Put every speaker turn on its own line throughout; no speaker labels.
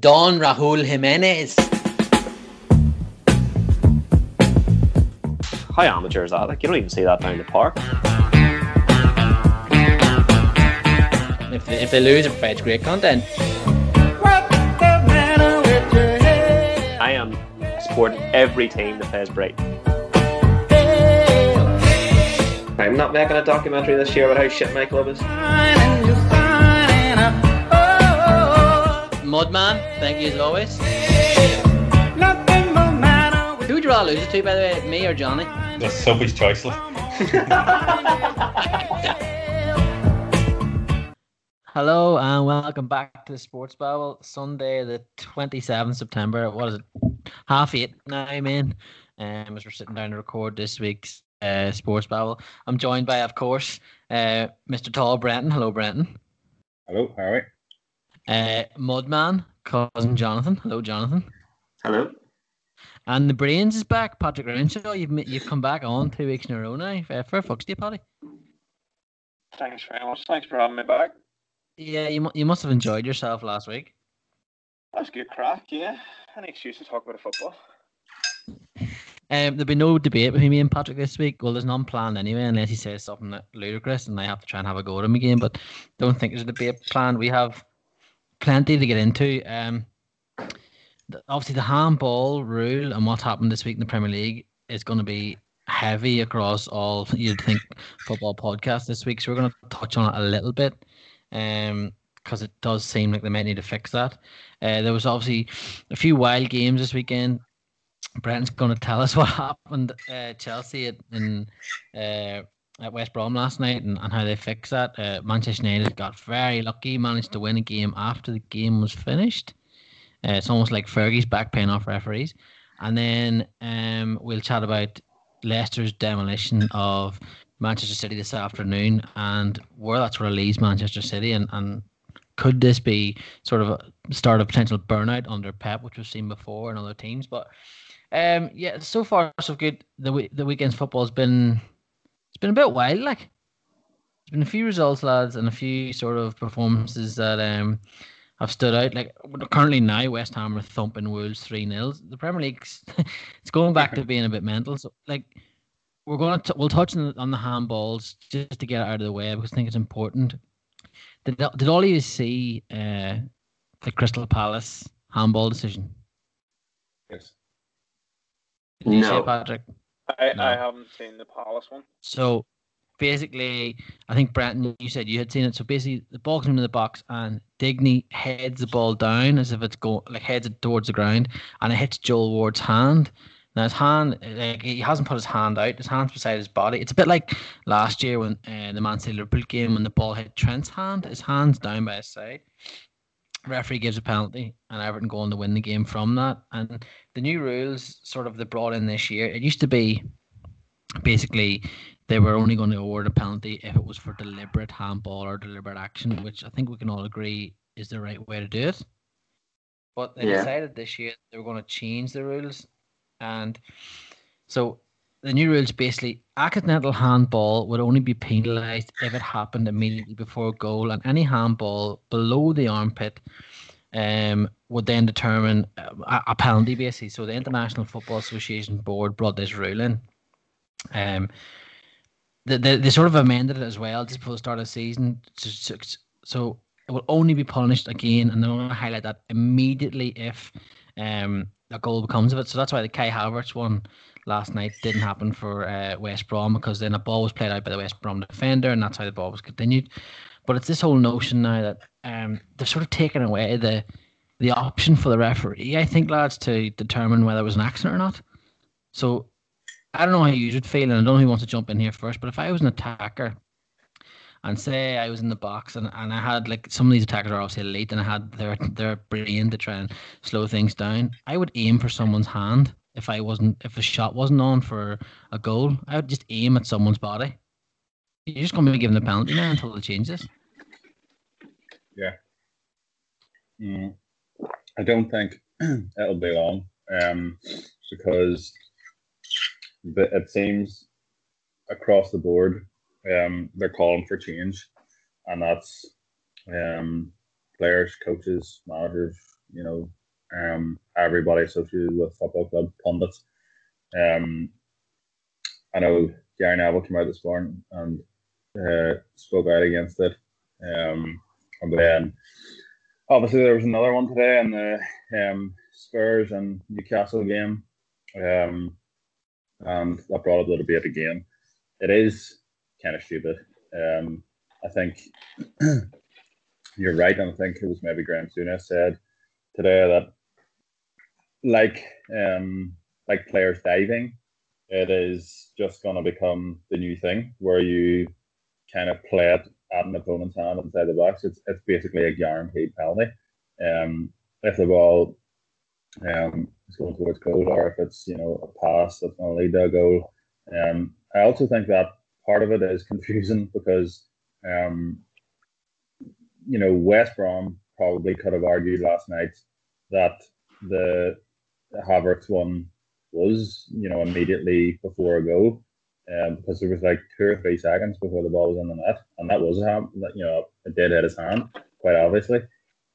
Don Raúl Jiménez.
How amateur is that? Like you don't even see that down the park.
If they, if they lose, it provides great content.
I am supporting every team that plays Brighton.
I'm not making a documentary this year about how shit my club is.
Mudman, thank you as always. Who would you rather lose it to, by the way, me or Johnny?
That's Sophie's choice. like.
Hello and welcome back to the Sports Babble. Sunday, the 27th September. What is it? Half eight now, man. Um, as we're sitting down to record this week's uh, Sports Babble. I'm joined by, of course, uh, Mr. Tall Brenton. Hello, Brenton.
Hello, how are we?
Uh, Mudman, cousin Jonathan. Hello, Jonathan.
Hello.
And the brains is back. Patrick Renshaw, you've you've come back on two weeks in a row now. Fair, fair fucks to you, Paddy.
Thanks very much. Thanks for having me back.
Yeah, you mu- you must have enjoyed yourself last week.
That's good crack, yeah. Any excuse to talk about football.
Um, there'll be no debate between me and Patrick this week. Well, there's none planned anyway, unless he says something ludicrous, and I have to try and have a go at him again. But don't think there's a debate planned. We have plenty to get into. Um, obviously the handball rule and what happened this week in the Premier League is going to be heavy across all you'd think football podcasts this week. So we're going to touch on it a little bit, um, because it does seem like they might need to fix that. Uh, there was obviously a few wild games this weekend. Brent's going to tell us what happened uh, Chelsea in uh, at West Brom last night and, and how they fixed that. Uh, Manchester United got very lucky, managed to win a game after the game was finished. Uh, it's almost like Fergie's back paying off referees. And then um, we'll chat about Leicester's demolition of Manchester City this afternoon and where that sort of leaves Manchester City and, and could this be sort of a start of potential burnout under Pep, which we've seen before in other teams. But um, yeah, so far so good. The the weekend's football has been been a bit wild. Like there's been a few results, lads, and a few sort of performances that um have stood out. Like currently now, West Ham are thumping Wolves three 0 The Premier League's it's going back to being a bit mental. So like we're going to we'll touch on the, on the handballs just to get it out of the way because I think it's important. Did did all of you see uh, the Crystal Palace handball decision?
Yes.
Did you see
No.
it, Patrick?
I,
No.
I haven't seen the Palace one.
So basically, I think Brenton, you said you had seen it. So basically, the ball comes into the box and Digne heads the ball down as if it's going like heads it towards the ground, and it hits Joel Ward's hand. Now his hand, like he hasn't put his hand out. His hand's beside his body. It's a bit like last year when uh, the Man City Liverpool game when the ball hit Trent's hand. His hand's down by his side. Referee gives a penalty, and Everton go on to win the game from that. And the new rules, sort of, they brought in this year. It used to be basically they were only going to award a penalty if it was for deliberate handball or deliberate action, which I think we can all agree is the right way to do it. But they
Yeah.
decided this year they were going to change the rules, and so the new rules basically accidental handball would only be penalised if it happened immediately before goal, and any handball below the armpit um, would then determine a, a penalty basically. So the International Football Association board brought this ruling. in. Um, they, they, they sort of amended it as well just before the start of the season. So, so- it will only be punished again, and they're going to highlight that immediately if um, a goal becomes of it. So that's why the Kai Havertz one last night didn't happen for uh, West Brom because then a ball was played out by the West Brom defender, and that's how the ball was continued. But it's this whole notion now that um, they're sort of taking away the the option for the referee, I think, lads, to determine whether it was an accident or not. So I don't know how you would feel, and I don't know who wants to jump in here first, but if I was an attacker and say I was in the box and, and I had like some of these attackers are obviously elite and I had their their brain to try and slow things down, I would aim for someone's hand if I wasn't if a shot wasn't on for a goal. I would just aim at someone's body. You're just gonna be given a penalty now until they change this.
Mm, I don't think it'll be long, um, because the, it seems across the board um, they're calling for change, and that's um, players, coaches, managers, you know, um, everybody associated with football club pundits. Um, I know Gary Neville came out this morning and uh, spoke out against it. Um, then obviously there was another one today in the um, Spurs and Newcastle game. Um, and that brought up the debate again. It is kind of stupid. Um, I think you're right, and I think it was maybe Graham Souness said today that like um, like players diving, it is just going to become the new thing where you kind of play it at an opponent's hand inside the box. It's it's basically a guaranteed penalty. Um, if the ball um, is going towards goal or if it's you know a pass that's going to lead to a goal. Um, I also think that part of it is confusing because um, you know West Brom probably could have argued last night that the Havertz one was you know immediately before a goal. Um, because there was like two or three seconds before the ball was in the net, and that was a you know, it did hit his hand, quite obviously.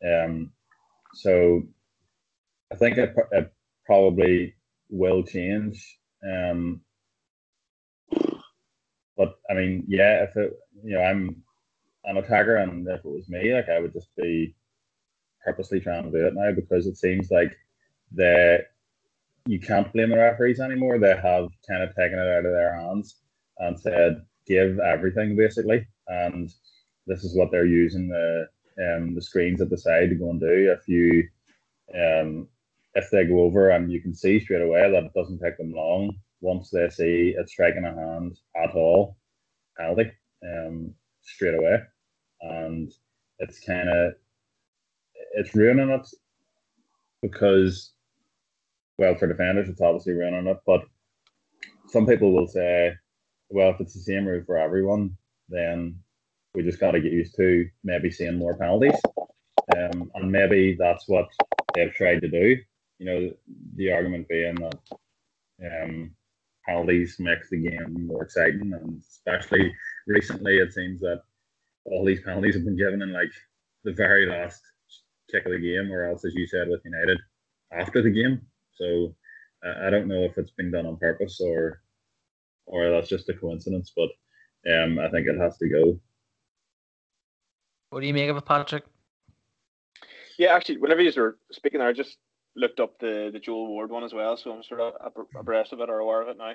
Um, so I think it, it probably will change. Um, but I mean, yeah, if it, you know, I'm an attacker, and if it was me, like I would just be purposely trying to do it now because it seems like the you can't blame the referees anymore. They have kind of taken it out of their hands and said give everything basically, and this is what they're using the um the screens at the side to go and do. If you um if they go over and you can see straight away that it doesn't take them long once they see it striking a hand at all, penalty um, straight away. And it's kind of it's ruining it because well for defenders it's obviously ruining it, but some people will say, well if it's the same rule for everyone, then we just got to get used to maybe seeing more penalties. Um, and maybe that's what they've tried to do you know, the argument being that um, penalties makes the game more exciting, and especially recently, it seems that all these penalties have been given in like the very last kick of the game, or else, as you said with United, after the game. So uh, I don't know if it's been done on purpose or or that's just a coincidence, but um, I think it has to go.
What do you make of it, Patrick?
Yeah, actually, whenever you were speaking there, I just looked up the the Joel Ward one as well, so I'm sort of abreast of it or aware of it now.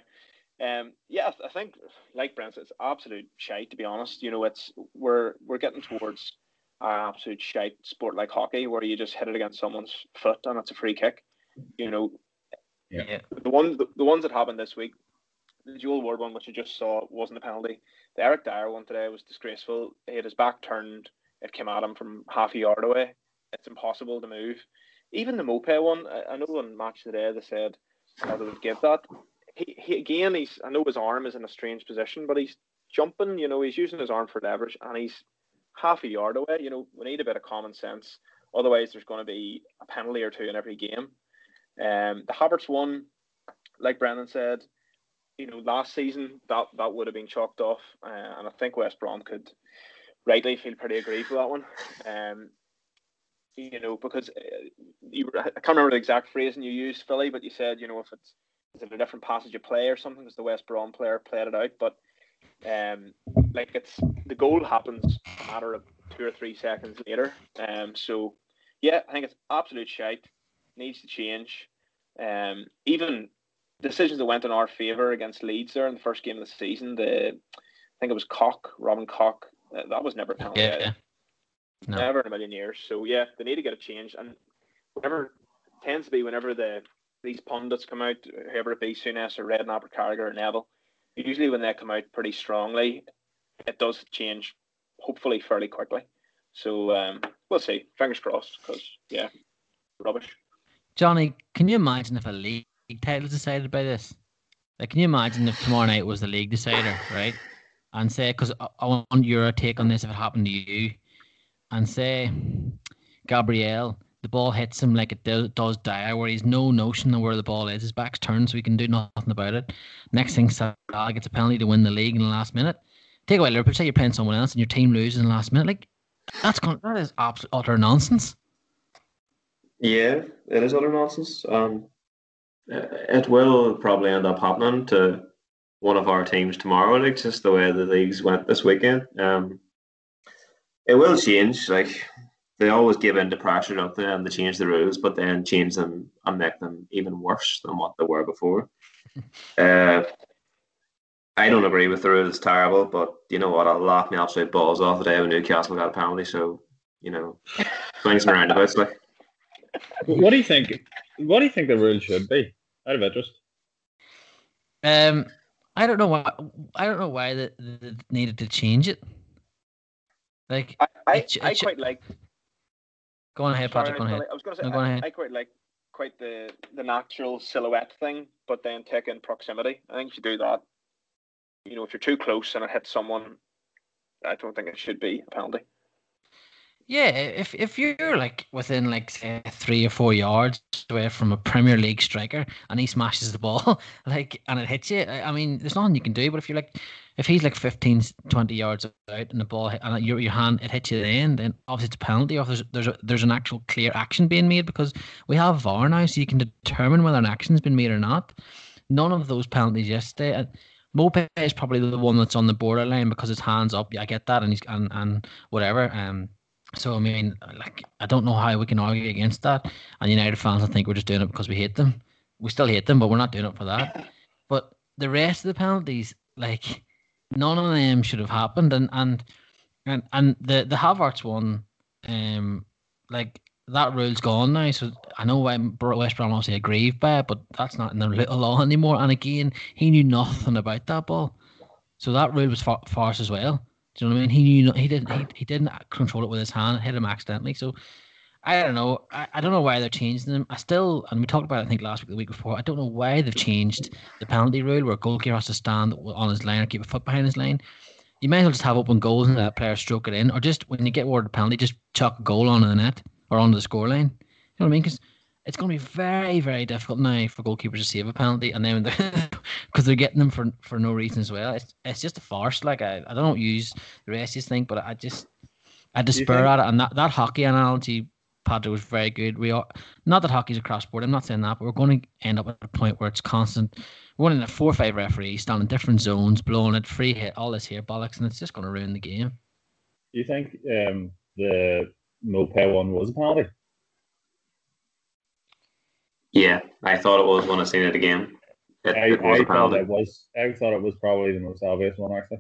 Um, yeah, I think like Brent, it's absolute shite to be honest. You know, it's we're we're getting towards an absolute shite sport like hockey where you just hit it against someone's foot and it's a free kick. You know,
yeah.
The ones the, the ones that happened this week, the Joel Ward one, which you just saw, wasn't a penalty. The Eric Dier one today was disgraceful. He had his back turned. It came at him from half a yard away. It's impossible to move even the Maupay one, I, I know on match today they said how they would give that. He, he again, he's I know his arm is in a strange position, but he's jumping. You know, he's using his arm for leverage, and he's half a yard away. You know, we need a bit of common sense. Otherwise, there's going to be a penalty or two in every game. Um, the Havertz one, like Brenton said, you know, last season that that would have been chalked off, uh, and I think West Brom could rightly feel pretty aggrieved with that one. Um, you know, because uh, you, I can't remember the exact phrasing you used, Philly, but you said, you know, if it's is it a different passage of play or something, because the West Brom player played it out, but um, like it's the goal happens a matter of two or three seconds later. Um, so yeah, I think it's absolute shite. Needs to change. Um, even decisions that went in our favour against Leeds there in the first game of the season. The I think it was Koch, Robin Koch. Uh, that was never penalty.
Yeah, yeah.
No. Never in a million years. So yeah, they need to get a change. And whenever tends to be whenever the these pundits come out, whoever it be, Souness or Redknapp or Carragher or Neville, usually when they come out pretty strongly, it does change, hopefully fairly quickly. So um, we'll see. Fingers crossed. Because yeah, rubbish.
Johnny, can you imagine if a league title is decided by this? Like, can you imagine if tomorrow night was the league decider, right? And say, because I, want your take on this if it happened to you and say Gabriel, the ball hits him like it do, does Dier, where he's no notion of where the ball is. His back's turned, so he can do nothing about it. Next thing, Salah gets a penalty to win the league in the last minute. Take away Liverpool, say you're playing someone else and your team loses in the last minute. Like that's that is absolute utter nonsense.
Yeah, it is utter nonsense. Um, it will probably end up happening to one of our teams tomorrow. Like just the way the leagues went this weekend. Um, it will change. Like they always give in to pressure, don't they? And they change the rules, but then change them and make them even worse than what they were before. uh, I don't agree with the rules. It's terrible, but you know what? I'll laugh my absolute balls off the day when Newcastle got a penalty. So you know, swings and roundabouts. Like,
What do you think? What do you think the rule should be? Out of interest.
Um, I don't know why. I don't know why they, they needed to change it. Like,
I, I,
It it
I quite like.
go on ahead,
sorry,
Go on ahead.
I was going to say
No, go
I,
ahead.
I quite like quite the the natural silhouette thing, but then take in proximity. I think if you do that, you know, if you're too close and it hits someone, I don't think it should be a penalty.
Yeah, if if you're like within like say three or four yards away from a Premier League striker and he smashes the ball, like and it hits you, I mean, there's nothing you can do. But if you're like, if he's like 15, 20 yards out and the ball and your your hand it hits you then, then obviously it's a penalty. Or there's there's a, there's an actual clear action being made because we have VAR now, so you can determine whether an action's been made or not. None of those penalties yesterday. and Maupay is probably the one that's on the borderline because his hands up. Yeah, I get that, and he's and and whatever. Um, so I mean, like I don't know how we can argue against that. And United fans, I think we're just doing it because we hate them. We still hate them, but we're not doing it for that. But the rest of the penalties, like none of them should have happened. And and and and the the Havertz one, um, like that rule's gone now. So I know why West Brom obviously aggrieved by it, but that's not in the little law anymore. And again, he knew nothing about that ball, so that rule was far- farce as well. Do you know what I mean? He knew he didn't he, he didn't control it with his hand, it hit him accidentally. So I don't know. I, I don't know why they're changing them. I still and we talked about it, I think last week, the week before. I don't know why they've changed the penalty rule where a goalkeeper has to stand on his line or keep a foot behind his line. You might as well just have open goals and a player stroke it in, or just when you get awarded of penalty, just chuck a goal onto the net or onto the score line. You know what I mean? Because it's going to be very, very difficult now for goalkeepers to save a penalty, and then because they're getting them for for no reason as well. It's it's just a farce. Like I, I don't use the rest of think, but I just I despair at it. And that, that hockey analogy, Padre, was very good. We are not that hockey's a cross sport. I'm not saying that, but we're going to end up at a point where it's constant. We're running a four or five referee, standing different zones, blowing it, free hit, all this here bollocks, and it's just going to ruin the game.
Do you think um, the Maupay one was a penalty?
Yeah, I thought it was when I seen it again. It,
I,
it was
I
a
thought
penalty.
it was. I thought it was probably the most obvious one actually.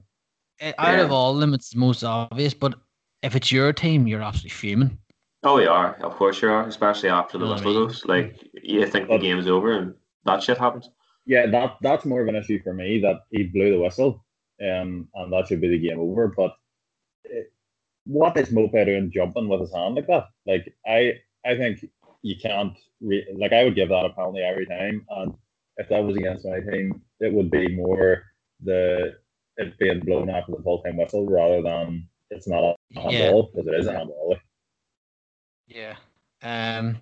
Uh, Out of all of them, it's the most obvious. But if it's your team, you're absolutely fuming.
Oh, you are. Of course you are. Especially after the
You know what
whistle goes. Like you think the
But-
game's over and that shit happens.
Yeah, that that's more of an issue for me that he blew the whistle, um, and that should be the game over. But it, what is Maupay doing jumping with his hand like that? Like I, I think you can't. Re- like I would give that a penalty every time, and if that was against my team, it would be more the it being blown after the full time whistle rather than it's not a
Yeah.
handball because it is a handball.
Yeah. Um,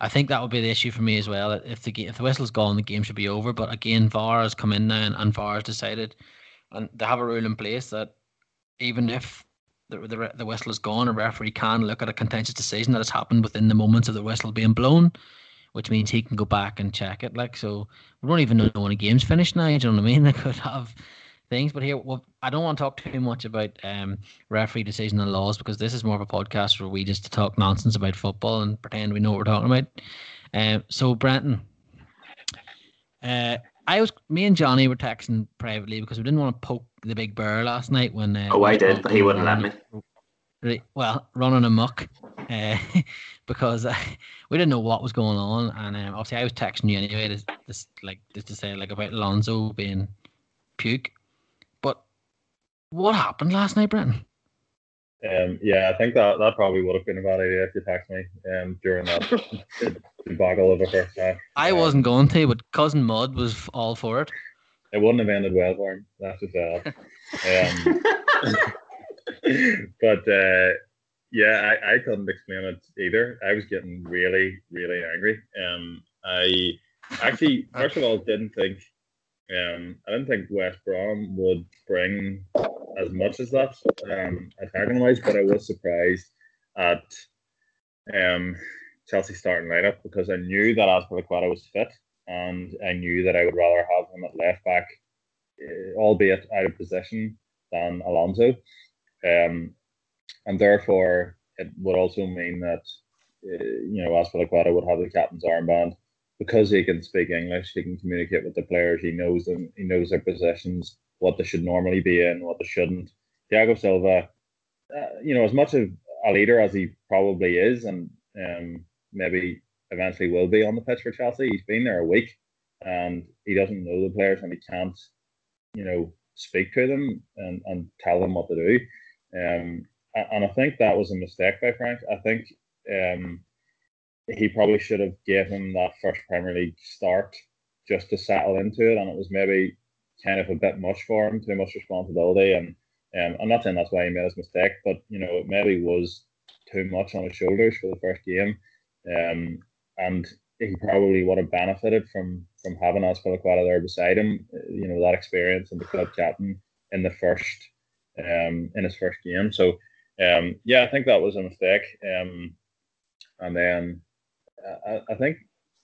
I think that would be the issue for me as well. If the if the whistle's gone, the game should be over. But again, VAR has come in now, and, and VAR has decided, and they have a rule in place that even if the, the the whistle is gone, a referee can look at a contentious decision that has happened within the moments of the whistle being blown, which means he can go back and check it. Like so, we don't even know when a game's finished now. Do you know what I mean? They could have things, but here, well, I don't want to talk too much about um referee decision and laws because this is more of a podcast where we just talk nonsense about football and pretend we know what we're talking about. Um, so Brenton, uh, I was me and Johnny were texting privately because we didn't want to poke the big bear last night when. Uh,
Oh, I did, but he wouldn't let me.
Right, well, running amok, uh, because uh, we didn't know what was going on, and um, obviously I was texting you anyway, to, just like just to say like about Alonso being puke. But what happened last night, Brenton?
Um, yeah, I think that, that probably would have been a bad idea if you text me um, during that debacle of the first half.
I
Um,
wasn't going to, but cousin Mud was all for it.
It wouldn't have ended well for him. That's just that. Um, but uh, yeah, I, I couldn't explain it either. I was getting really, really angry. Um, I actually, first of all, didn't think um, I didn't think West Brom would bring as much as that um, attacking wise, but I was surprised at um, Chelsea starting lineup because I knew that Azpilicueta was fit, and I knew that I would rather have him at left back, uh, albeit out of position, than Alonso. Um, and therefore, it would also mean that uh, you know Azpilicueta would have the captain's armband because he can speak English. He can communicate with the players. He knows them. He knows their positions, what they should normally be in, what they shouldn't. Thiago Silva, uh, you know, as much of a leader as he probably is, and um, maybe eventually will be on the pitch for Chelsea. He's been there a week, and he doesn't know the players, and he can't, you know, speak to them and, and tell them what to do. Um, and I think that was a mistake by Frank. I think um, he probably should have given that first Premier League start just to settle into it, and it was maybe kind of a bit much for him, too much responsibility. And um, I'm not saying that's why he made his mistake, but you know, it maybe was too much on his shoulders for the first game. Um, and he probably would have benefited from from having Azpilicueta there beside him. You know that experience and the club captain in the first um, in his first game. So um, yeah, I think that was a mistake. Um, and then I, I think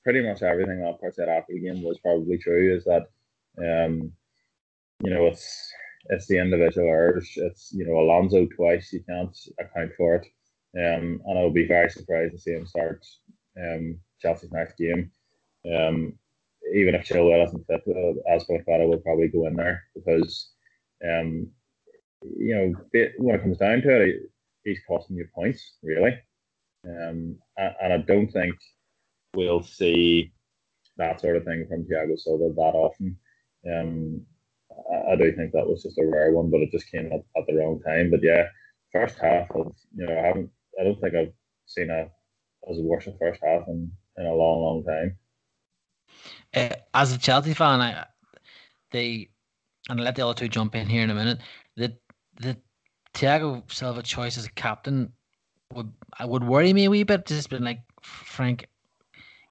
pretty much everything that part said after the game was probably true. Is that um, you know it's it's the individual errors. It's you know Alonso twice. You can't account for it. Um, and I would be very surprised to see him start um, Chelsea's next game. Um, even if Chilwell isn't fit, uh, Azpilicueta will probably go in there because, um, you know, when it comes down to it, he's costing you points really. Um, and I don't think we'll see that sort of thing from Thiago Silva that often. Um, I, I do think that was just a rare one, but it just came up at the wrong time. But yeah, first half of you know I haven't I don't think I've seen a as worse a first half in, in a long, long time.
Uh, as a Chelsea fan, I they and I'll let the other two jump in here in a minute. The the Thiago Silva choice as a captain would I would worry me a wee bit. Just been like Frank,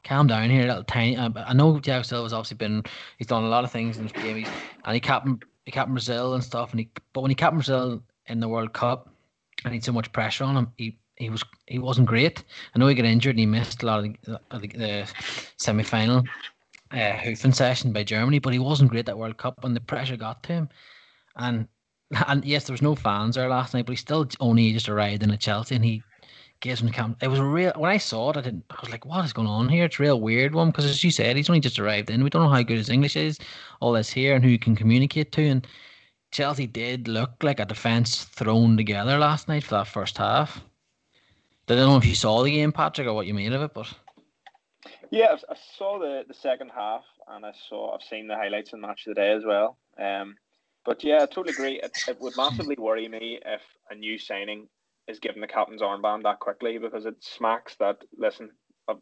calm down here, little tiny. I, I know Thiago Silva's obviously been he's done a lot of things in his game, and he captained he captained Brazil and stuff. And he but when he captained Brazil in the World Cup, he had so much pressure on him, he he was he wasn't great. I know he got injured and he missed a lot of the, of the, the semi final uh, hoofing session by Germany, but he wasn't great that World Cup and the pressure got to him. And and yes, there was no fans there last night, but he still only just arrived in a Chelsea and he gives him the camp. It was a real when I saw it, I didn't. I was like, "What is going on here?" It's a real weird one because, as you said, he's only just arrived in. We don't know how good his English is, all this here, and who he can communicate to. And Chelsea did look like a defense thrown together last night for that first half. I don't know if you saw the game, Patrick, or what you made of it, but
yeah, I saw the the second half, and I saw I've seen the highlights match of the day as well. Um, but yeah, I totally agree. It, it would massively worry me if a new signing is given the captain's armband that quickly because it smacks that. Listen,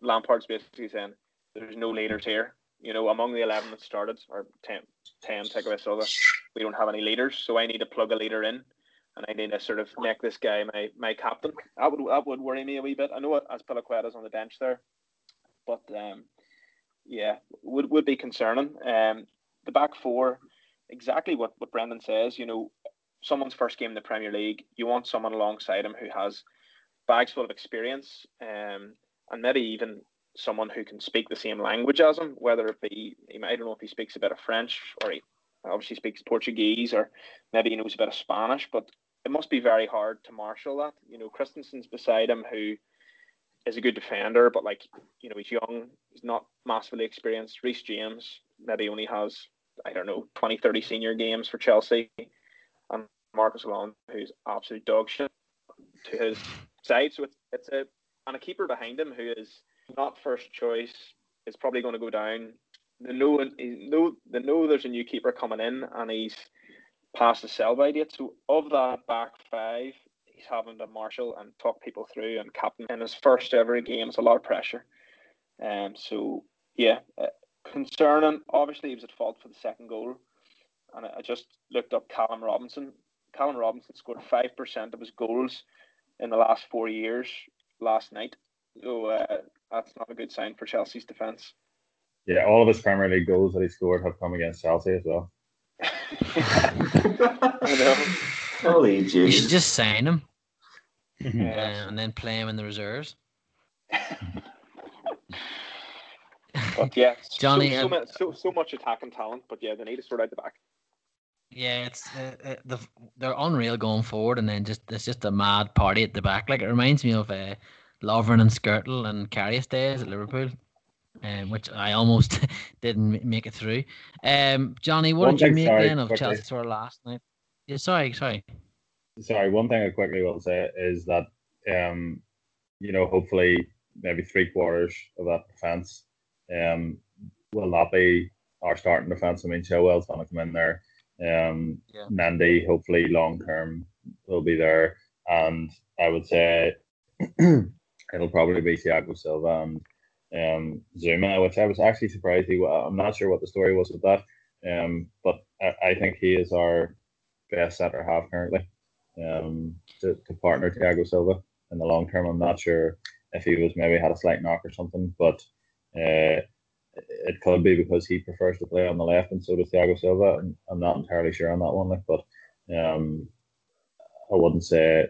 Lampard's basically saying there's no leaders here. You know, among the eleven that started or 10, 10 take away Silva, we don't have any leaders, so I need to plug a leader in and I need to sort of make this guy my my captain. That would that would worry me a wee bit. I know Azpilicueta's on the bench there, but um, yeah, would would be concerning. Um, the back four, exactly what what Brenton says. You know, someone's first game in the Premier League, you want someone alongside him who has bags full of experience, um, and maybe even someone who can speak the same language as him, whether it be I don't know if he speaks a bit of French or he obviously speaks Portuguese or maybe he knows a bit of Spanish, but it must be very hard to marshal that. You know, Christensen's beside him who is a good defender, but like, you know, he's young, he's not massively experienced. Reece James maybe only has, I don't know, 20, 30 senior games for Chelsea. And Marcos Alonso, who's absolute dog shit to his side. So it's, it's a, and a keeper behind him who is not first choice, is probably going to go down. They know, they know, they know there's a new keeper coming in and he's past the sell by date. So of that back five, he's having to marshal and talk people through and captain in his first ever game. It's a lot of pressure. Um, so yeah, uh, concerning. Obviously, he was at fault for the second goal, and I, I just looked up Callum Robinson. Callum Robinson scored five percent of his goals in the last four years. Last night, so uh, that's not a good sign for Chelsea's defence.
Yeah, all of his Premier League goals that he scored have come against Chelsea as well.
Holy jeez.
You should just sign him. Yeah. and then play him in the reserves.
But yeah,
Johnny,
so, so,
um,
so, so much attacking talent, but yeah, they need to sort out the back.
Yeah, it's uh, uh, the they're unreal going forward, and then just it's just a mad party at the back. Like it reminds me of uh, Lovren and Skrtel and Karius days at Liverpool, um, which I almost didn't make it through. Um, Johnny, what
One
did you make
sorry,
then of
quickly.
Chelsea score last night? Yeah, sorry, sorry.
Sorry, one thing I quickly will say is that um, you know, hopefully maybe three quarters of that defence um will not be our starting defence. I mean Chilwell's gonna come in there. Um
Yeah.
Mendy hopefully long term will be there. And I would say it'll probably be Thiago Silva and um Zouma, which I was actually surprised he I'm not sure what the story was with that. Um but I, I think he is our best centre half currently um, to, to partner Thiago Silva in the long term. I'm not sure if he was maybe had a slight knock or something, but uh, it could be because he prefers to play on the left and so does Thiago Silva. I'm not entirely sure on that one, like, but um, I wouldn't say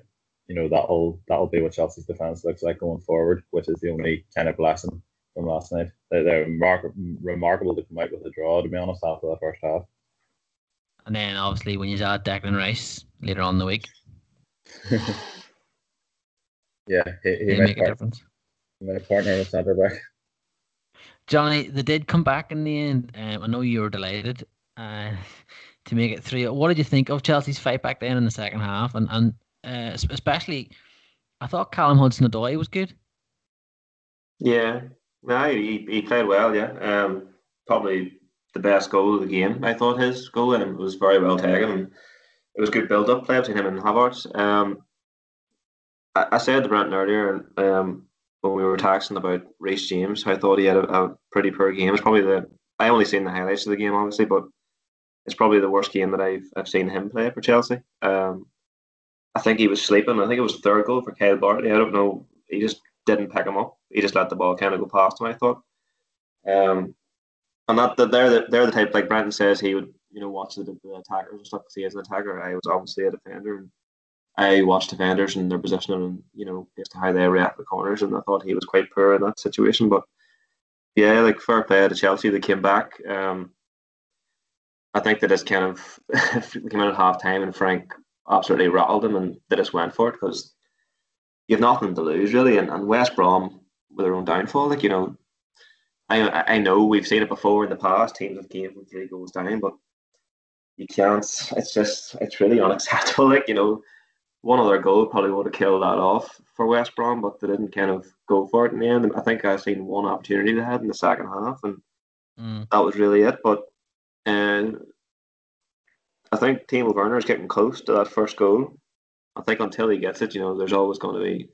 you know that'll that'll be what Chelsea's defense looks like going forward, which is the only kind of blessing from last night. They, they're remark- remarkable to come out with a draw, to be honest, after the first half.
And then obviously when you add Declan Rice later on in the week,
Yeah, he, he
he
might
make a
part-
difference.
he might partner with centre back.
Johnny, they did come back in the end. Um, I know you were delighted uh, to make it three. What did you think of Chelsea's fight back then in the second half? And and uh, especially, I thought Callum Hudson-Odoi was good.
Yeah, no, he, he played well. Yeah, um, probably the best goal of the game. I thought his goal and it was very well taken. And it was good build up play between him and Havertz. Um, I, I said to Brenton earlier, um, when we were texting about Reece James, I thought he had a, a pretty poor game. It's probably the I only seen the highlights of the game, obviously, but it's probably the worst game that I've I've seen him play for Chelsea. Um, I think he was sleeping. I think it was the third goal for Kyle Bartley. I don't know. He just didn't pick him up. He just let the ball kind of go past him. I thought. Um, and that that they're the, they're the type like Brandon says he would you know watch the, the attackers and stuff because he is an attacker. I was obviously a defender and I watched defenders and their positioning and you know just how they react to corners and I thought he was quite poor in that situation. But yeah, like fair play to Chelsea. They came back. Um, I think they just kind of came in at half time and Frank absolutely rattled them and they just went for it because you have nothing to lose really. And, and West Brom with their own downfall, like you know, I I know we've seen it before in the past. Teams have came from three goals down, but you can't. It's just it's really unacceptable. Like you know, one other goal probably would have killed that off for West Brom, but they didn't kind of go for it in the end. And I think I've seen one opportunity they had in the second half, and
Mm.
that was really it. But and I think Timo Werner is getting close to that first goal. I think until he gets it, you know, there's always going to be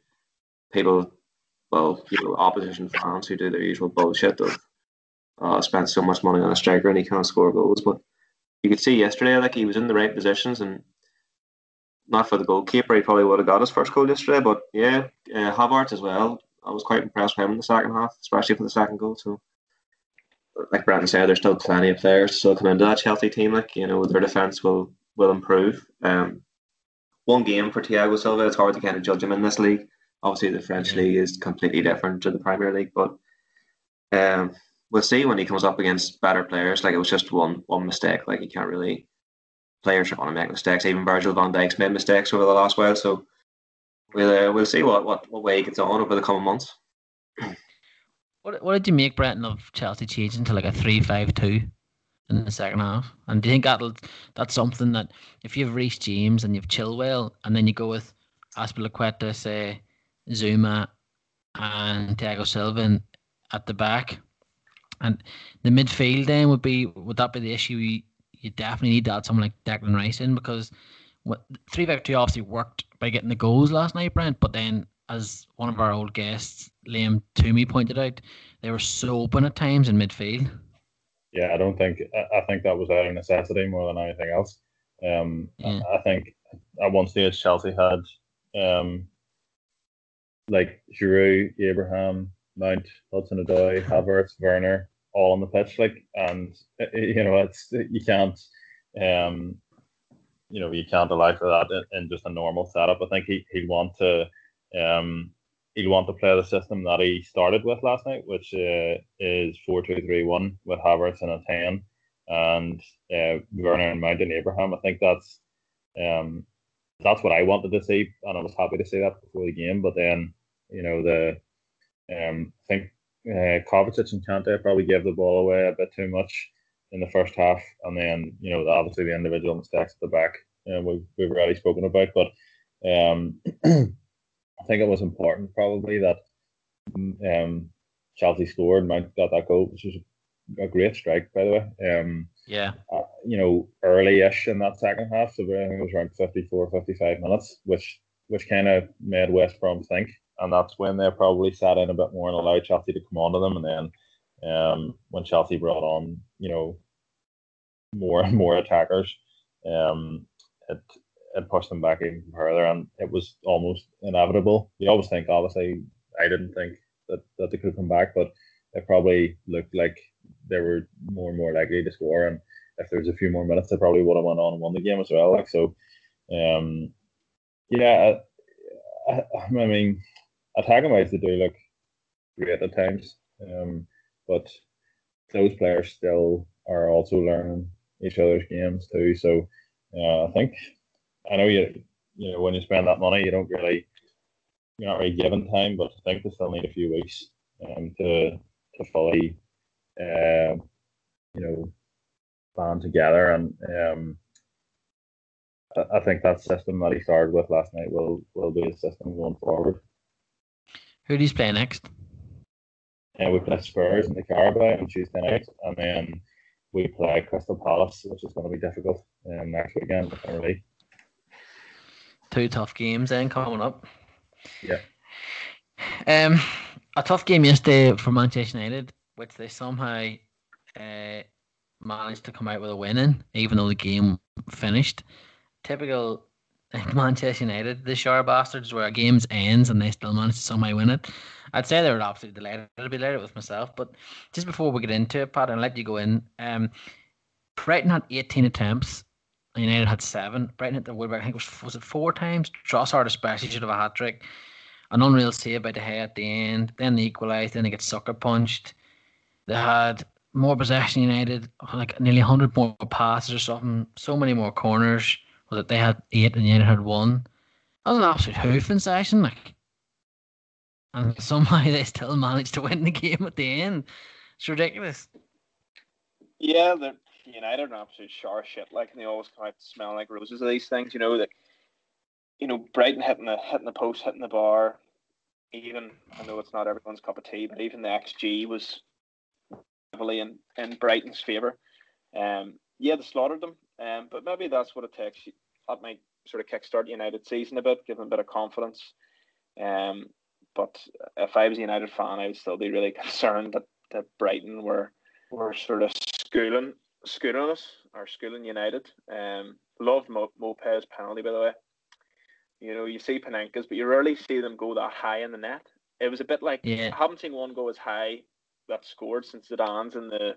people, well, know, opposition fans who do their usual bullshit of uh, spent so much money on a striker and he can't score goals. But you could see yesterday, like he was in the right positions and not for the goalkeeper, he probably would have got his first goal yesterday. But yeah, uh, Havertz as well. I was quite impressed with him in the second half, especially for the second goal. So like Brandon said, there's still plenty of players still come into that Chelsea team. Like you know, their defense will will improve. Um, one game for Thiago Silva. It's hard to kind of judge him in this league. Obviously, the French
Yeah.
league is completely different to the Premier League, but um, we'll see when he comes up against better players. Like it was just one one mistake. Like you can't really players are going to make mistakes. Even Virgil van Dijk's made mistakes over the last while. So we'll uh, we'll see what, what what way he gets on over the coming months.
What what did you make, Brenton, of Chelsea changing to like a three-five-two in the second half? And do you think that'll that's something that if you have Reece James and you have Chilwell, and then you go with Azpilicueta, say Zouma, and Thiago Silva at the back, and the midfield then would be would that be the issue? You, you definitely need to add someone like Declan Rice in because what three two obviously worked by getting the goals last night, Brent. But then, as one of our old guests, Liam Toomey pointed out, they were so open at times in midfield.
Yeah, I don't think I, I think that was out of necessity more than anything else. Um,
Yeah.
I, I think at one stage Chelsea had um, like Giroud, Abraham, Mount, Hudson Odoi, Havertz, Werner, all on the pitch. Like, and uh, you know, it's you can't, um, you know, you can't allow for that in, in just a normal setup. I think he he'd want to, um, he'll want to play the system that he started with last night, which uh, is four two three one with Havertz and a ten, and uh, Werner and Mount Abraham. I think that's um, that's what I wanted to see, and I was happy to see that before the game. But then, you know, the um, I think uh, Kovacic and Kante probably gave the ball away a bit too much in the first half, and then you know obviously the individual mistakes at the back uh, we've we've already spoken about, but um, I think it was important probably that um, Chelsea scored, Mount got that goal, which was a great strike by the way. Um,
Yeah.
uh, you know, early-ish in that second half, so I think it was around 54, 55 minutes, which which kind of made West Brom think, and that's when they probably sat in a bit more and allowed Chelsea to come onto them, and then um, when Chelsea brought on, you know, more and more attackers, um, it it pushed them back even further, and it was almost inevitable. You always think, obviously, I didn't think that, that they could come back, but it probably looked like they were more and more likely to score, and if there was a few more minutes, they probably would have went on and won the game as well. Like so, um, yeah, I, I, I mean, attacking wise, they do look great at times, um, but those players still are also learning each other's games too. So uh, I think I know you you know when you spend that money, you don't really you're not really given time, but I think they still need a few weeks um, to to fully uh, you know band together and um, I- think that system that he started with last night will will be the system going forward.
Who do you play next?
And we play Spurs in the Carabao on Tuesday night, and then we play Crystal Palace, which is going to be difficult um, next weekend. Really.
Two tough games then coming up.
Yeah.
Um, a tough game yesterday for Manchester United, which they somehow uh, managed to come out with a win in, even though the game finished. Typical Manchester United, the sharp bastards, where a game ends and they still manage to somehow win it. I'd say they were absolutely delighted. I'd be delighted with myself. But just before we get into it, Pat, and let you go in, um, Brighton had 18 attempts. United had seven. Brighton hit the woodwork. I think it was was it four times. Trossard especially should have a hat trick. An unreal save by De Gea at the end. Then they equalised. Then they get sucker punched. They had more possession. United like nearly hundred more passes or something. So many more corners. Was it they had eight and United had one? That was an absolute hoofing session. Like, and somehow they still managed to win the game at the end. It's ridiculous.
Yeah, the United are absolute sure shit. Like, and they always come out smelling like roses of these things. You know that. You know, Brighton hitting the hitting the post, hitting the bar. Even I know it's not everyone's cup of tea, but even the XG was heavily in, in Brighton's favour. Um, yeah, they slaughtered them. Um, but maybe that's what it takes. That might sort of kickstart United season a bit, give them a bit of confidence. Um, but if I was a United fan, I would still be really concerned that, that Brighton were were sort of schooling schooling us or schooling United. Um, loved Mo- Maupay's penalty by the way. You know, you see Panenkas, but you rarely see them go that high in the net. It was a bit like
Yeah.
I haven't seen one go as high that scored since Zidane's in the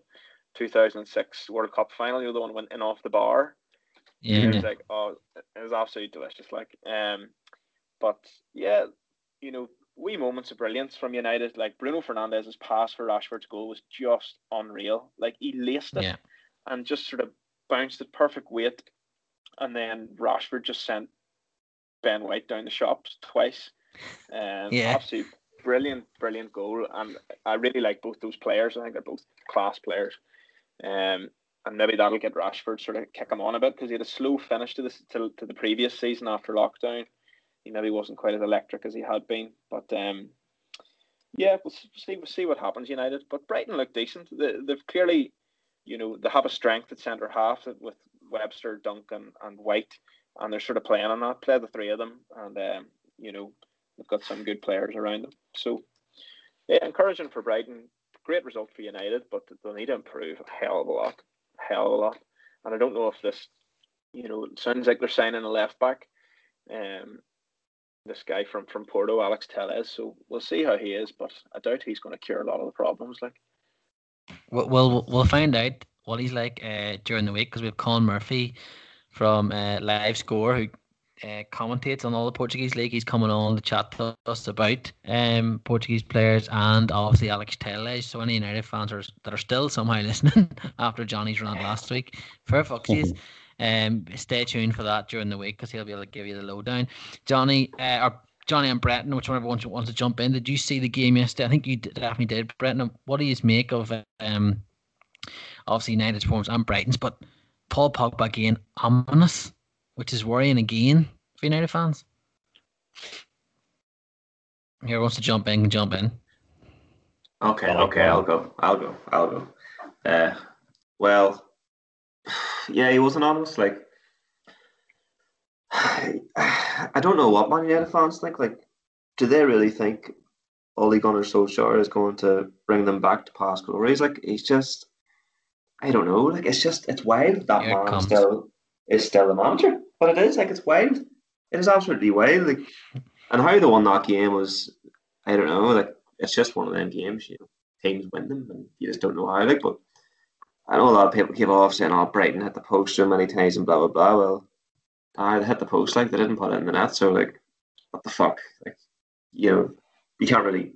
2006 World Cup final. You know, the one went in off the bar.
Yeah.
It was like, oh, it was absolutely delicious. Like, um, but yeah, you know, wee moments of brilliance from United. Like Bruno Fernandes's pass for Rashford's goal was just unreal. Like he laced it
Yeah.
And just sort of bounced at perfect weight, and then Rashford just sent Ben White down the shops twice. Um,
Yeah.
absolute brilliant, brilliant goal, and I really like both those players. I think they're both class players. Um, and maybe that'll get Rashford sort of kick him on a bit because he had a slow finish to this to, to the previous season after lockdown. He maybe wasn't quite as electric as he had been, but um, yeah, we'll see we'll see what happens. United, but Brighton look decent. They, they've clearly, you know, they have a strength at centre half with Webster, Duncan, and White, and they're sort of playing on that. Play the three of them, and um, you know, they've got some good players around them. So, yeah, encouraging for Brighton. Great result for United, but they'll need to improve a hell of a lot, hell of a lot. And I don't know if this, you know, it sounds like they're signing a left back. Um, this guy from from Porto, Alex Telles. So we'll see how he is, but I doubt he's going to cure a lot of the problems. Like,
We'll we'll, we'll find out what he's like uh, during the week because we have Colin Murphy from uh, Live Score who uh, commentates on all the Portuguese league. He's coming on to chat to us about um, Portuguese players and obviously Alex Telles. So any United fans are, that are still somehow listening after Johnny's rant last week, for fucksies, um, stay tuned for that during the week because he'll be able to give you the lowdown. Johnny, uh, or Johnny and Brenton, whichever one wants to jump in. Did you see the game yesterday? I think you definitely did, Brenton. What do you make of um, obviously United's performance and Brighton's, but Paul Pogba again ominous, which is worrying again for United fans. Here wants to jump in, jump in.
Okay, okay, I'll go. I'll go. I'll go. Uh, well, yeah, he wasn't honest. Like, I don't know what Man United fans think. Like, do they really think Ole Gunnar Solskjaer is going to bring them back to past glories? Like, he's just, I don't know. Like, it's just, it's wild that
Here
man still is still the manager. But it is like it's wild. It is absolutely wild. Like, and how they won that game was, I don't know. Like, it's just one of them games. You know, teams win them, and you just don't know how. Like, but I know a lot of people keep off saying, "Oh, Brighton hit the post so many times and blah blah blah." Well, I they hit the post like they didn't put it in the net. So like, what the fuck? Like, you know, you can't really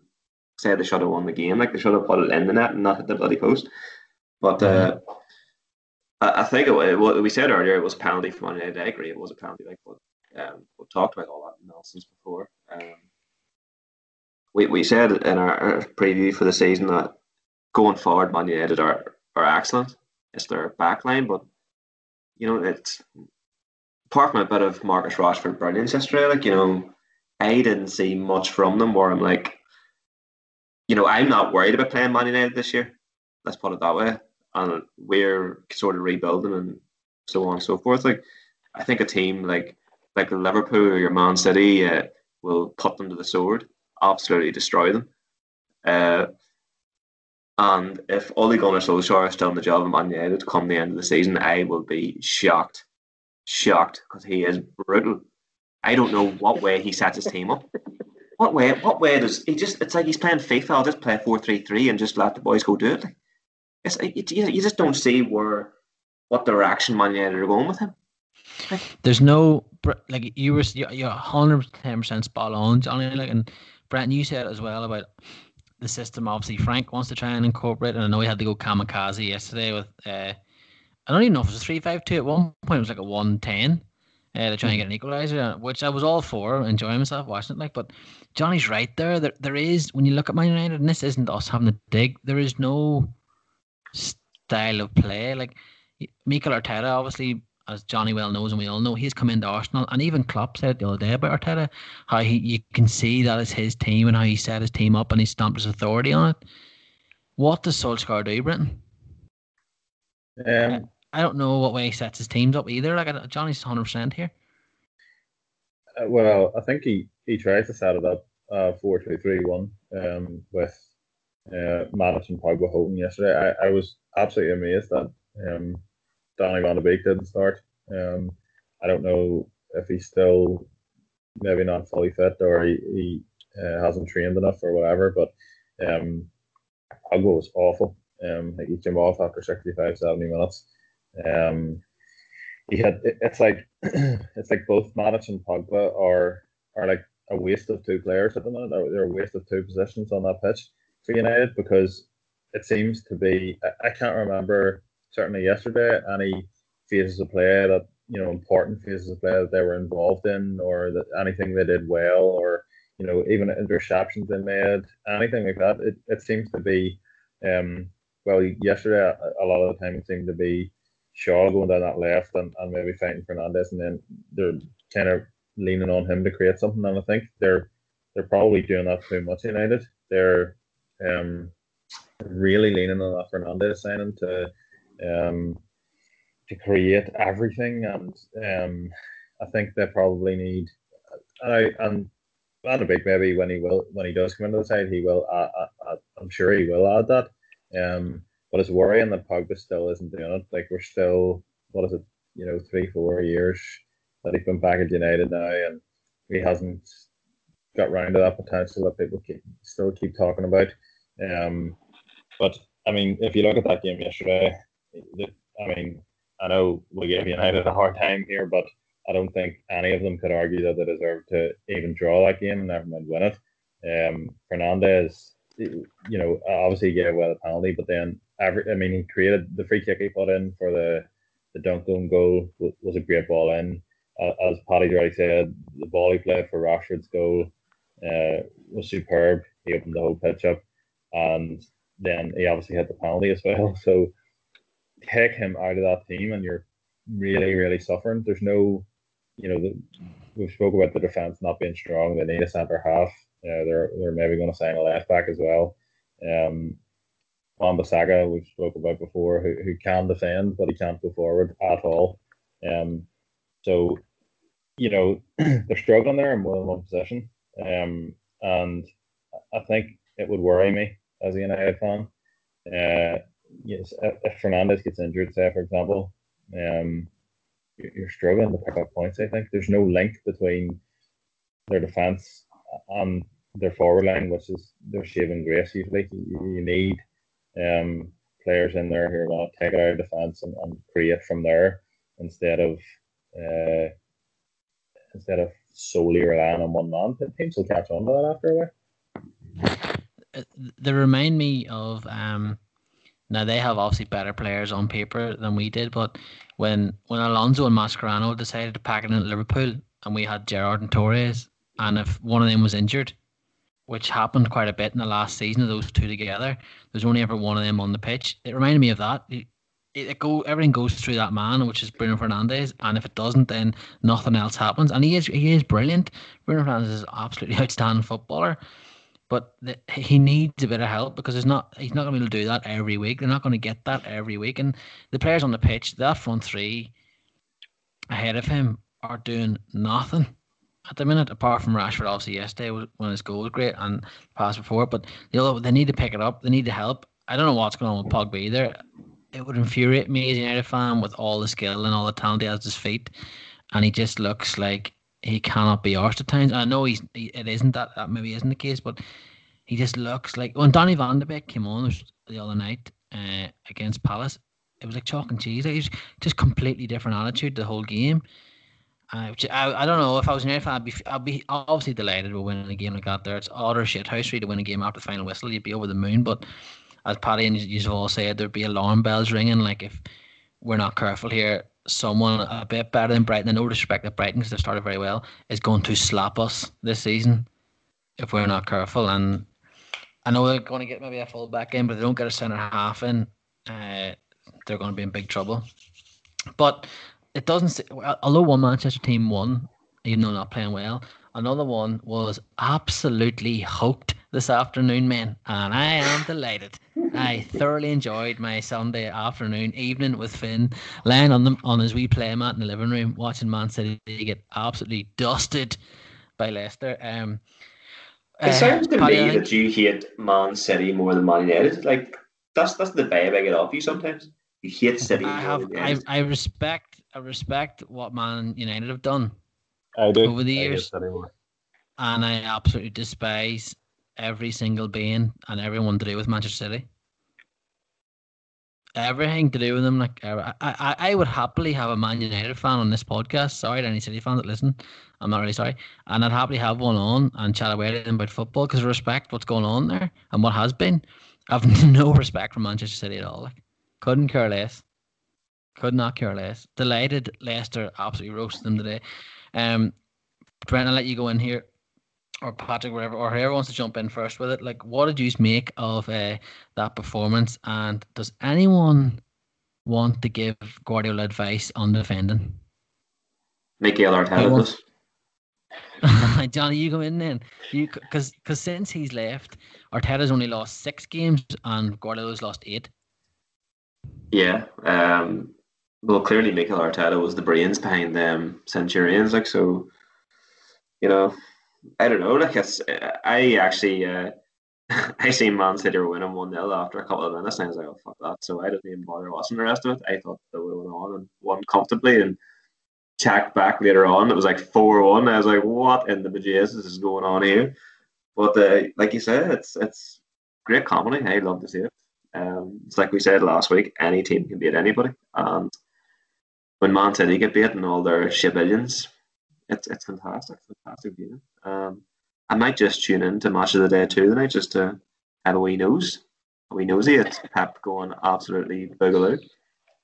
say they should have won the game. Like they should have put it in the net and not hit the bloody post. But uh, I, I think it, what we said earlier it was a penalty for Man United. I agree, it was a penalty. Like, but um, we've talked about all that nonsense before. Um, we we said in our, our preview for the season that going forward, Man United are are excellent. It's their back line, but you know it's apart from a bit of Marcus Rashford brilliance yesterday. Like you know, I didn't see much from them where I'm like, you know, I'm not worried about playing Man United this year. Let's put it that way. And we're sort of rebuilding and so on and so forth. Like I think a team like like Liverpool or your Man City uh, will put them to the sword, absolutely destroy them. Uh, and if Ole Gunnar Solskjaer is still in the job at Man United come the end of the season, I will be shocked, shocked because he is brutal. I don't know what way he sets his team up. What way? What way does he just? It's like he's playing FIFA. I'll just play four three three and just let the boys go do it. It's you, you just don't see where what direction Man United are going with him.
There's no like you were you're you're hundred ten percent spot on, Johnny. Like and Brenton, you said as well about the system. Obviously, Frank wants to try and incorporate, and I know he had to go kamikaze yesterday with. Uh, I don't even know if it was a three five two. At one point, it was like a one ten. Uh, to try and get an equaliser, which I was all for, enjoying myself watching it. Like, but Johnny's right there. There, there is when you look at Man United, and this isn't us having to dig. There is no style of play. Like Mikel Arteta, obviously, as Johnny well knows, and we all know, he's come into Arsenal, and even Klopp said it the other day about Arteta, how he you can see that is his team and how he set his team up and he stamped his authority on it. What does Solskjaer do, Brenton?
Um,
I don't know what way he sets his teams up either. Like Johnny's hundred percent here.
Uh, well, I think he, he tries to set it up uh, 4 2 3 1 um, with uh, Matic and Pogba holding yesterday. I, I was absolutely amazed that um, Donny Van de Beek didn't start. Um, I don't know if he's still maybe not fully fit or he, he uh, hasn't trained enough or whatever, but um, Pogba was awful. Um, he came off after 65, 70 minutes. Um, he had it- it's like it's like both Matic and Pogba are are like a waste of two players at the moment. They're they're a waste of two positions on that pitch for United because it seems to be. I, I can't remember certainly yesterday any phases of play that you know important phases of play that they were involved in or that anything they did well or you know even interceptions they made anything like that. It it seems to be. Um, well, yesterday a, lot of the time it seemed to be Shaw going down that left and, and maybe fighting Fernandes, and then they're kind of leaning on him to create something. And I think they're they're probably doing that too much. United, they're um really leaning on that Fernandes signing to um to create everything, and um I think they probably need. And I and Van de Beek maybe when he will when he does come into the side, he will. I'm sure he will add that. Um, but it's worrying that Pogba still isn't doing it. Like we're still, what is it, you know, three, four years that he's been back at United now, and he hasn't got round to that potential that people keep, still keep talking about. Um, but I mean, if you look at that game yesterday, I mean, I know we gave United a hard time here, but I don't think any of them could argue that they deserve to even draw that game and never mind win it. Um, Fernandes, you know, obviously he gave away the penalty, but then every, I mean, he created the free kick he put in for the the dunk goal was a great ball in. As Paddy's already said, the ball he played for Rashford's goal uh, was superb. He opened the whole pitch up, and then he obviously hit the penalty as well. So take him out of that team, and you're really, really suffering. There's no, you know, the, we've spoke about the defense not being strong. They need a centre half. Uh, they're they're maybe going to sign a left back as well. Um, Wan-Bissaka, we've spoke about before, who, who can defend, but he can't go forward at all. Um, so, you know, they're struggling there in more than one position. Um, and I think it would worry me as a United fan. Uh, yes, if Fernandes gets injured, say for example, um, you're struggling to pick up points. I think there's no link between their defense and their forward line, which is their saving grace. Usually, you, you need um, players in there who are going to take it out of defense and, and create from there instead of uh, instead of solely relying on one man. The Teams will catch on to that after a while.
They remind me of um, now they have obviously better players on paper than we did, but when when Alonso and Mascherano decided to pack it in at Liverpool and we had Gerrard and Torres, and if one of them was injured, which happened quite a bit in the last season of those two together. There's only ever one of them on the pitch. It reminded me of that. It, it go everything goes through that man, which is Bruno Fernandes, and if it doesn't, then nothing else happens. And he is he is brilliant. Bruno Fernandes is absolutely outstanding footballer, but the, he needs a bit of help because it's not he's not going to be able to do that every week. They're not going to get that every week, and the players on the pitch, that front three ahead of him, are doing nothing at the minute, apart from Rashford, obviously yesterday when his goal was great and pass before. But the other, they need to pick it up. They need to help. I don't know what's going on with Pogba either. It would infuriate me as a United fan with all the skill and all the talent he has at his feet, and he just looks like he cannot be arsed at times. I know he's he, it isn't that that maybe isn't the case, but he just looks like when Donny Van de Beek came on the other night uh, against Palace, it was like chalk and cheese. Like, just completely different attitude the whole game. I, I, I don't know if I was an fan, I'd be, I'd be obviously delighted with winning a game like that. There, it's utter shit house to win a game after the final whistle. You'd be over the moon. But as Paddy and you've all said, there'd be alarm bells ringing. Like if we're not careful here, someone a bit better than Brighton, and no disrespect to Brighton because they've started very well, is going to slap us this season if we're not careful. And I know they're going to get maybe a full back in, but they don't get a centre half in, uh, they're going to be in big trouble. But it doesn't. Although one Manchester team won, even though not playing well, another one was absolutely hoped this afternoon, man, and I am delighted. I thoroughly enjoyed my Sunday afternoon, evening with Finn, laying on them on his wee play mat in the living room, watching Man City get absolutely dusted by Leicester. Um,
it uh, sounds to me that you hate Man City more than Man United. Like that's that's the vibe I get off you sometimes. You hate City.
I have. I, I respect I respect what Man United have done
I do.
over the years, and I absolutely despise every single being and everyone to do with Manchester City. Everything to do with them, like I, I, I would happily have a Man United fan on this podcast. Sorry to any City fans that listen, I'm not really sorry, and I'd happily have one on and chat away to them about football because respect what's going on there and what has been. I've no respect for Manchester City at all. Like, couldn't care less. Could not care less. Delighted Leicester absolutely roasted them today. Um, Brent, I'll let you go in here, or Patrick, whatever, or whoever wants to jump in first with it. Like, what did you make of uh, that performance? And does anyone want to give Guardiola advice on defending?
Mikel Arteta
Johnny, you go in then. You because because since he's left, Arteta's only lost six games and Guardiola's lost eight.
Yeah, um, well, clearly Mikel Arteta was the brains behind them Centurions. Like so, you know, I don't know. Like it's, I actually, uh, I seen Man City were winning one 0 after a couple of minutes, and I was like, oh fuck that. So I didn't even bother watching the rest of it. I thought they would have went on and won comfortably, and checked back later on. It was like four one. I was like, what in the bejesus is going on here? But uh, like you said, it's it's great comedy. I love to see it. Um, it's like we said last week, any team can beat anybody, and when Man City get beaten all their shibillions, it's it's fantastic, fantastic viewing. Um, I might just tune in to match of the day too tonight just to have a wee nose, a wee nosy at Pep going absolutely boogaloo.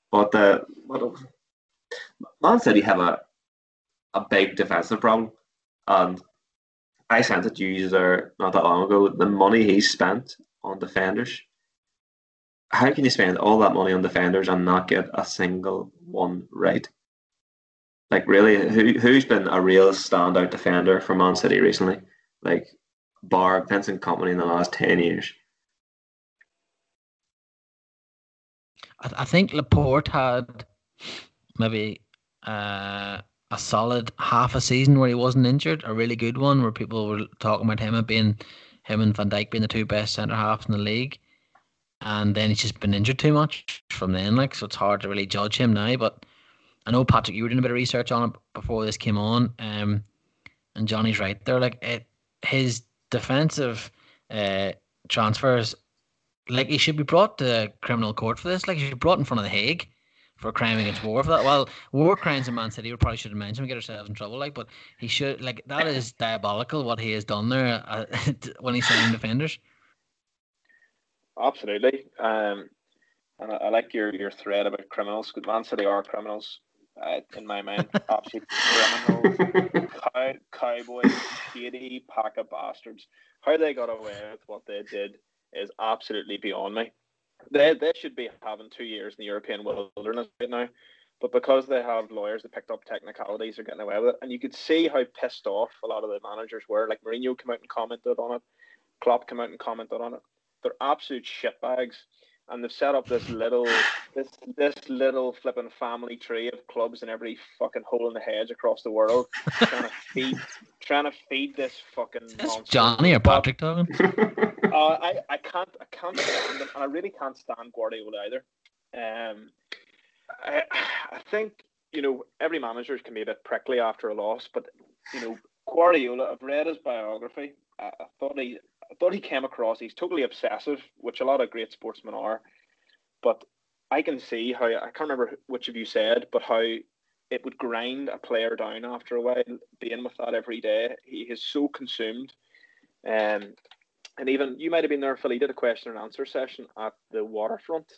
But uh, what Man City have a a big defensive problem, and I sent it to not that long ago. The money he spent on defenders. How can you spend all that money on defenders and not get a single one right? Like really, who who's been a real standout defender for Man City recently? Like bar Vincent Kompany in the last ten years.
I, think Laporte had maybe uh, a solid half a season where he wasn't injured, a really good one where people were talking about him and being him and Van Dijk being the two best centre halves in the league. And then he's just been injured too much from then, like so it's hard to really judge him now. But I know Patrick, you were doing a bit of research on it before this came on. Um, and Johnny's right there. Like it, his defensive uh, transfers, like he should be brought to criminal court for this. Like he should be brought in front of the Hague for crime against war for that. Well, war crimes in Man City we probably should have mentioned. We get ourselves in trouble, like, but he should like that is diabolical what he has done there uh, when he's signing defenders.
Absolutely, um, and I, I, like your your thread about criminals. Good Man City are criminals uh, in my mind. Absolute criminal, cow, cowboy, shady pack of bastards. How they got away with what they did is absolutely beyond me. They they should be having two years in the European wilderness right now, but because they have lawyers that picked up technicalities, they're getting away with it. And you could see how pissed off a lot of the managers were. Like Mourinho came out and commented on it, Klopp came out and commented on it. They're absolute shitbags and they've set up this little this this little flipping family tree of clubs in every fucking hole in the hedge across the world, trying to feed trying to feed this fucking.
Is Johnny or Patrick talking?
uh, I I can't I can't stand them, and I really can't stand Guardiola either. Um, I I think you know every manager can be a bit prickly after a loss, but you know Guardiola. I've read his biography. I, I thought he I thought he came across he's totally obsessive, which a lot of great sportsmen are. But I can see how I can't remember which of you said, but how it would grind a player down after a while, being with that every day. He is so consumed. Um, and even you might have been there, Phil. He did a question and answer session at the waterfront.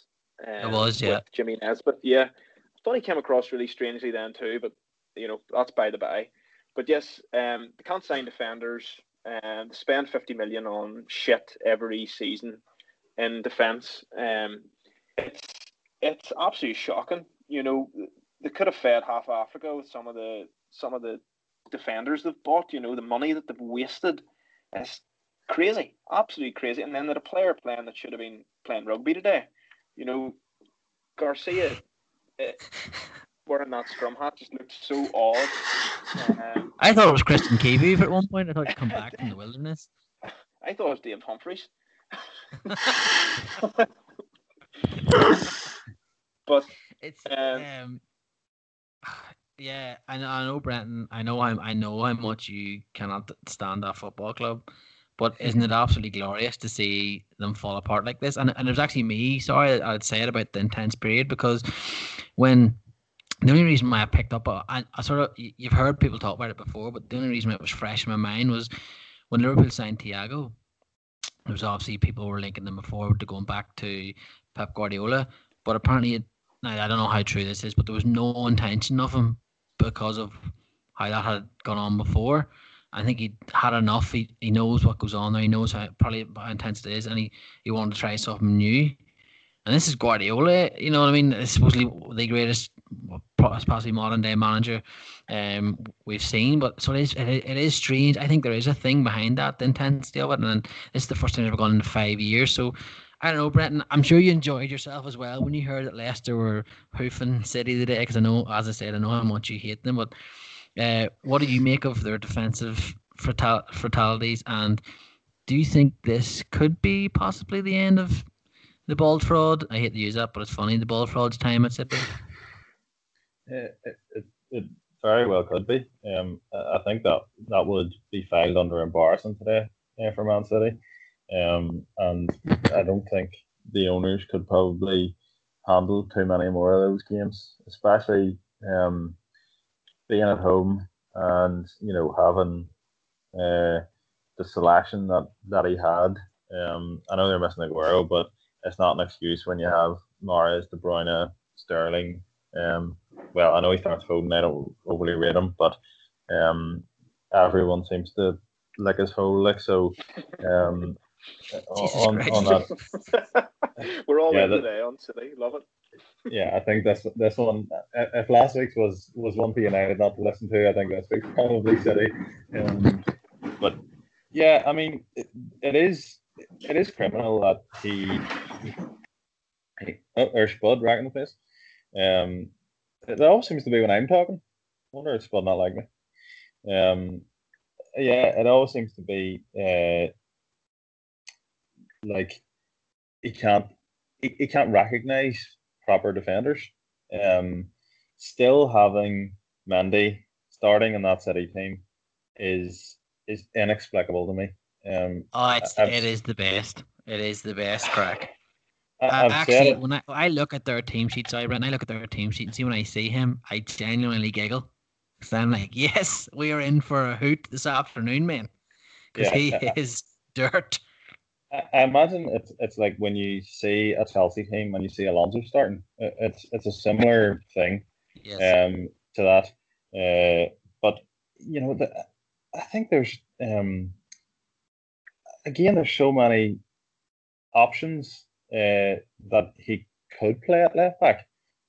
Um, it was, yeah.
Jimmy Nesbitt, yeah. I thought he came across really strangely then too, but you know that's by the by. But yes, um, they can't sign defenders and spend 50 million on shit every season in defence. Um, it's it's absolutely shocking. You know, they could have fed half Africa with some of the some of the defenders they've bought. You know, the money that they've wasted. It's crazy, absolutely crazy. And then that a player playing that should have been playing rugby today. You know, Garcia. It, wearing that scrum hat just looked so odd.
Um, I thought it was Christian Chivu at one point. I thought he'd come back from the wilderness.
I thought it was Dave Humphreys. but
it's um, um, yeah, I know, I know, Brenton. I know how I know how much you cannot stand that football club, but isn't it absolutely glorious to see them fall apart like this? And and it was actually me. Sorry, I'd say it about the intense period because when the only reason why I picked up, I, I sort of, you've heard people talk about it before, but the only reason it was fresh in my mind was when Liverpool signed Thiago. There was obviously people were linking them before to going back to Pep Guardiola, but apparently, it, I don't know how true this is, but there was no intention of him because of how that had gone on before. I think he had enough. He, he knows what goes on there. He knows how probably how intense it is, and he, he wanted to try something new. And this is Guardiola, you know what I mean? It's supposedly the greatest, possibly modern day manager um, we've seen. But so it is, it, is strange. I think there is a thing behind that, the intensity of it. And is the first time I've gone in five years. So I don't know, Brenton. I'm sure you enjoyed yourself as well when you heard that Leicester were hoofing City today. Because I know, as I said, I know how much you hate them. But uh, what do you make of their defensive fatalities? And do you think this could be possibly the end of the ball fraud. I hate to use that, but it's funny. The ball fraud's time at City.
It, it, very well could be. Um, I think that that would be filed under embarrassment today uh, for Man City. Um, and I don't think the owners could probably handle too many more of those games, especially um, being at home and you know having uh, the selection that that he had. Um, I know they're missing Aguero, but it's not an excuse when you have Mahrez, De Bruyne, Sterling. Um, well, I know he starts Foden. I don't overly rate him, but um, everyone seems to lick his hole. Like so, um, on, on that,
We're all
Yeah,
in
that-
today on City. Love it.
yeah, I think this this one. If last week's was was one for United not to listen to, I think this week's probably City. Um, but yeah, I mean, it, it is it is criminal that he. he oh, there's Spud right in the face. Um, it always seems to be when I'm talking. I wonder if Spud not like me. Um, yeah, it always seems to be uh, like he can't he, he can't recognize proper defenders. Um, still having Mendy starting in that City team is is inexplicable to me. Um,
Oh, it's
I've-
it is the best. It is the best crack.
I, I've
actually, when I, I look at their team sheet, sorry, Brent, I look at their team sheet and see when I see him, I genuinely giggle. So I'm like, yes, we are in for a hoot this afternoon, man. Because
Yeah,
he
I-
is dirt.
I, imagine it's it's like when you see a Chelsea team and you see Alonso starting. It's it's a similar thing.
Yes.
um, to that. Uh, but you know, the, I think there's um, again there's so many options that he could play at left back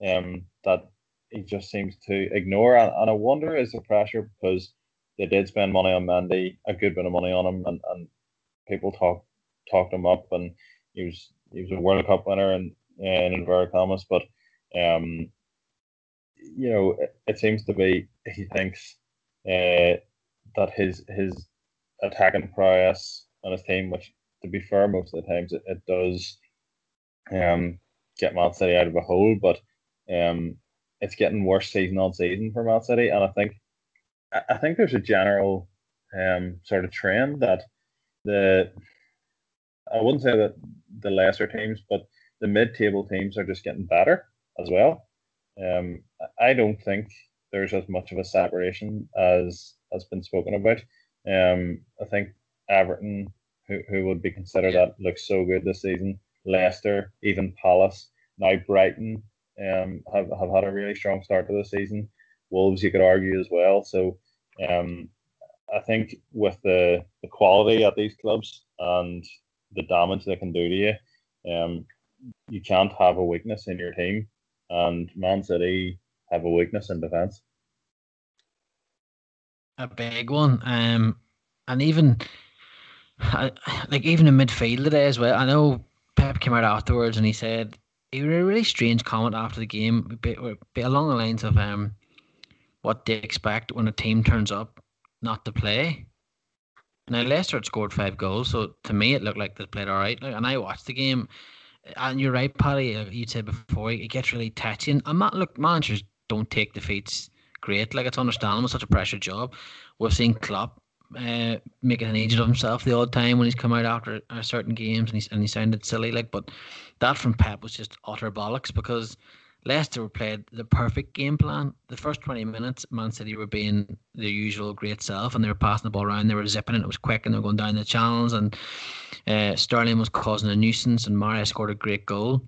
um, that he just seems to ignore, and, and I wonder is the pressure because they did spend money on Mendy, a good bit of money on him, and, and people talk talked him up, and he was he was a World Cup winner and in inverted commas, but um, you know, it, it seems to be he thinks uh, that his his attacking prowess on his team, which to be fair, most of the times it, it does um get Man City out of a hole, but um it's getting worse season on season for Man City, and I think I, think there's a general um sort of trend that the I wouldn't say that the lesser teams, but the mid-table teams are just getting better as well. Um, I don't think there's as much of a separation as has been spoken about. Um, I think Everton, who, who would be considered that looks so good this season, Leicester, even Palace, now Brighton, um, have, have had a really strong start to the season. Wolves, you could argue as well. So, um, I think with the, the quality at these clubs and the damage they can do to you, um, you can't have a weakness in your team and Man City have a weakness in defence.
a big one. Um, and even I, like even in midfield today as well. I know Pep came out afterwards and he said he had a really strange comment after the game, a bit along the lines of um, what they expect when a team turns up not to play. Now Leicester had scored five goals, so to me it looked like they played all right. And I watched the game, and you're right, Paddy. uh, You said before it gets really touchy. And not look, managers don't take defeats great. Like it's understandable, it's such a pressure job. We've seen Klopp uh, making an agent of himself the odd time when he's come out after uh, certain games and he and he sounded silly. Like, but that from Pep was just utter bollocks because Leicester played the perfect game plan. The first twenty minutes, Man City were being their usual great self and they were passing the ball around. They were zipping it. It was quick and they were going down the channels. And uh, Sterling was causing a nuisance and Mario scored a great goal.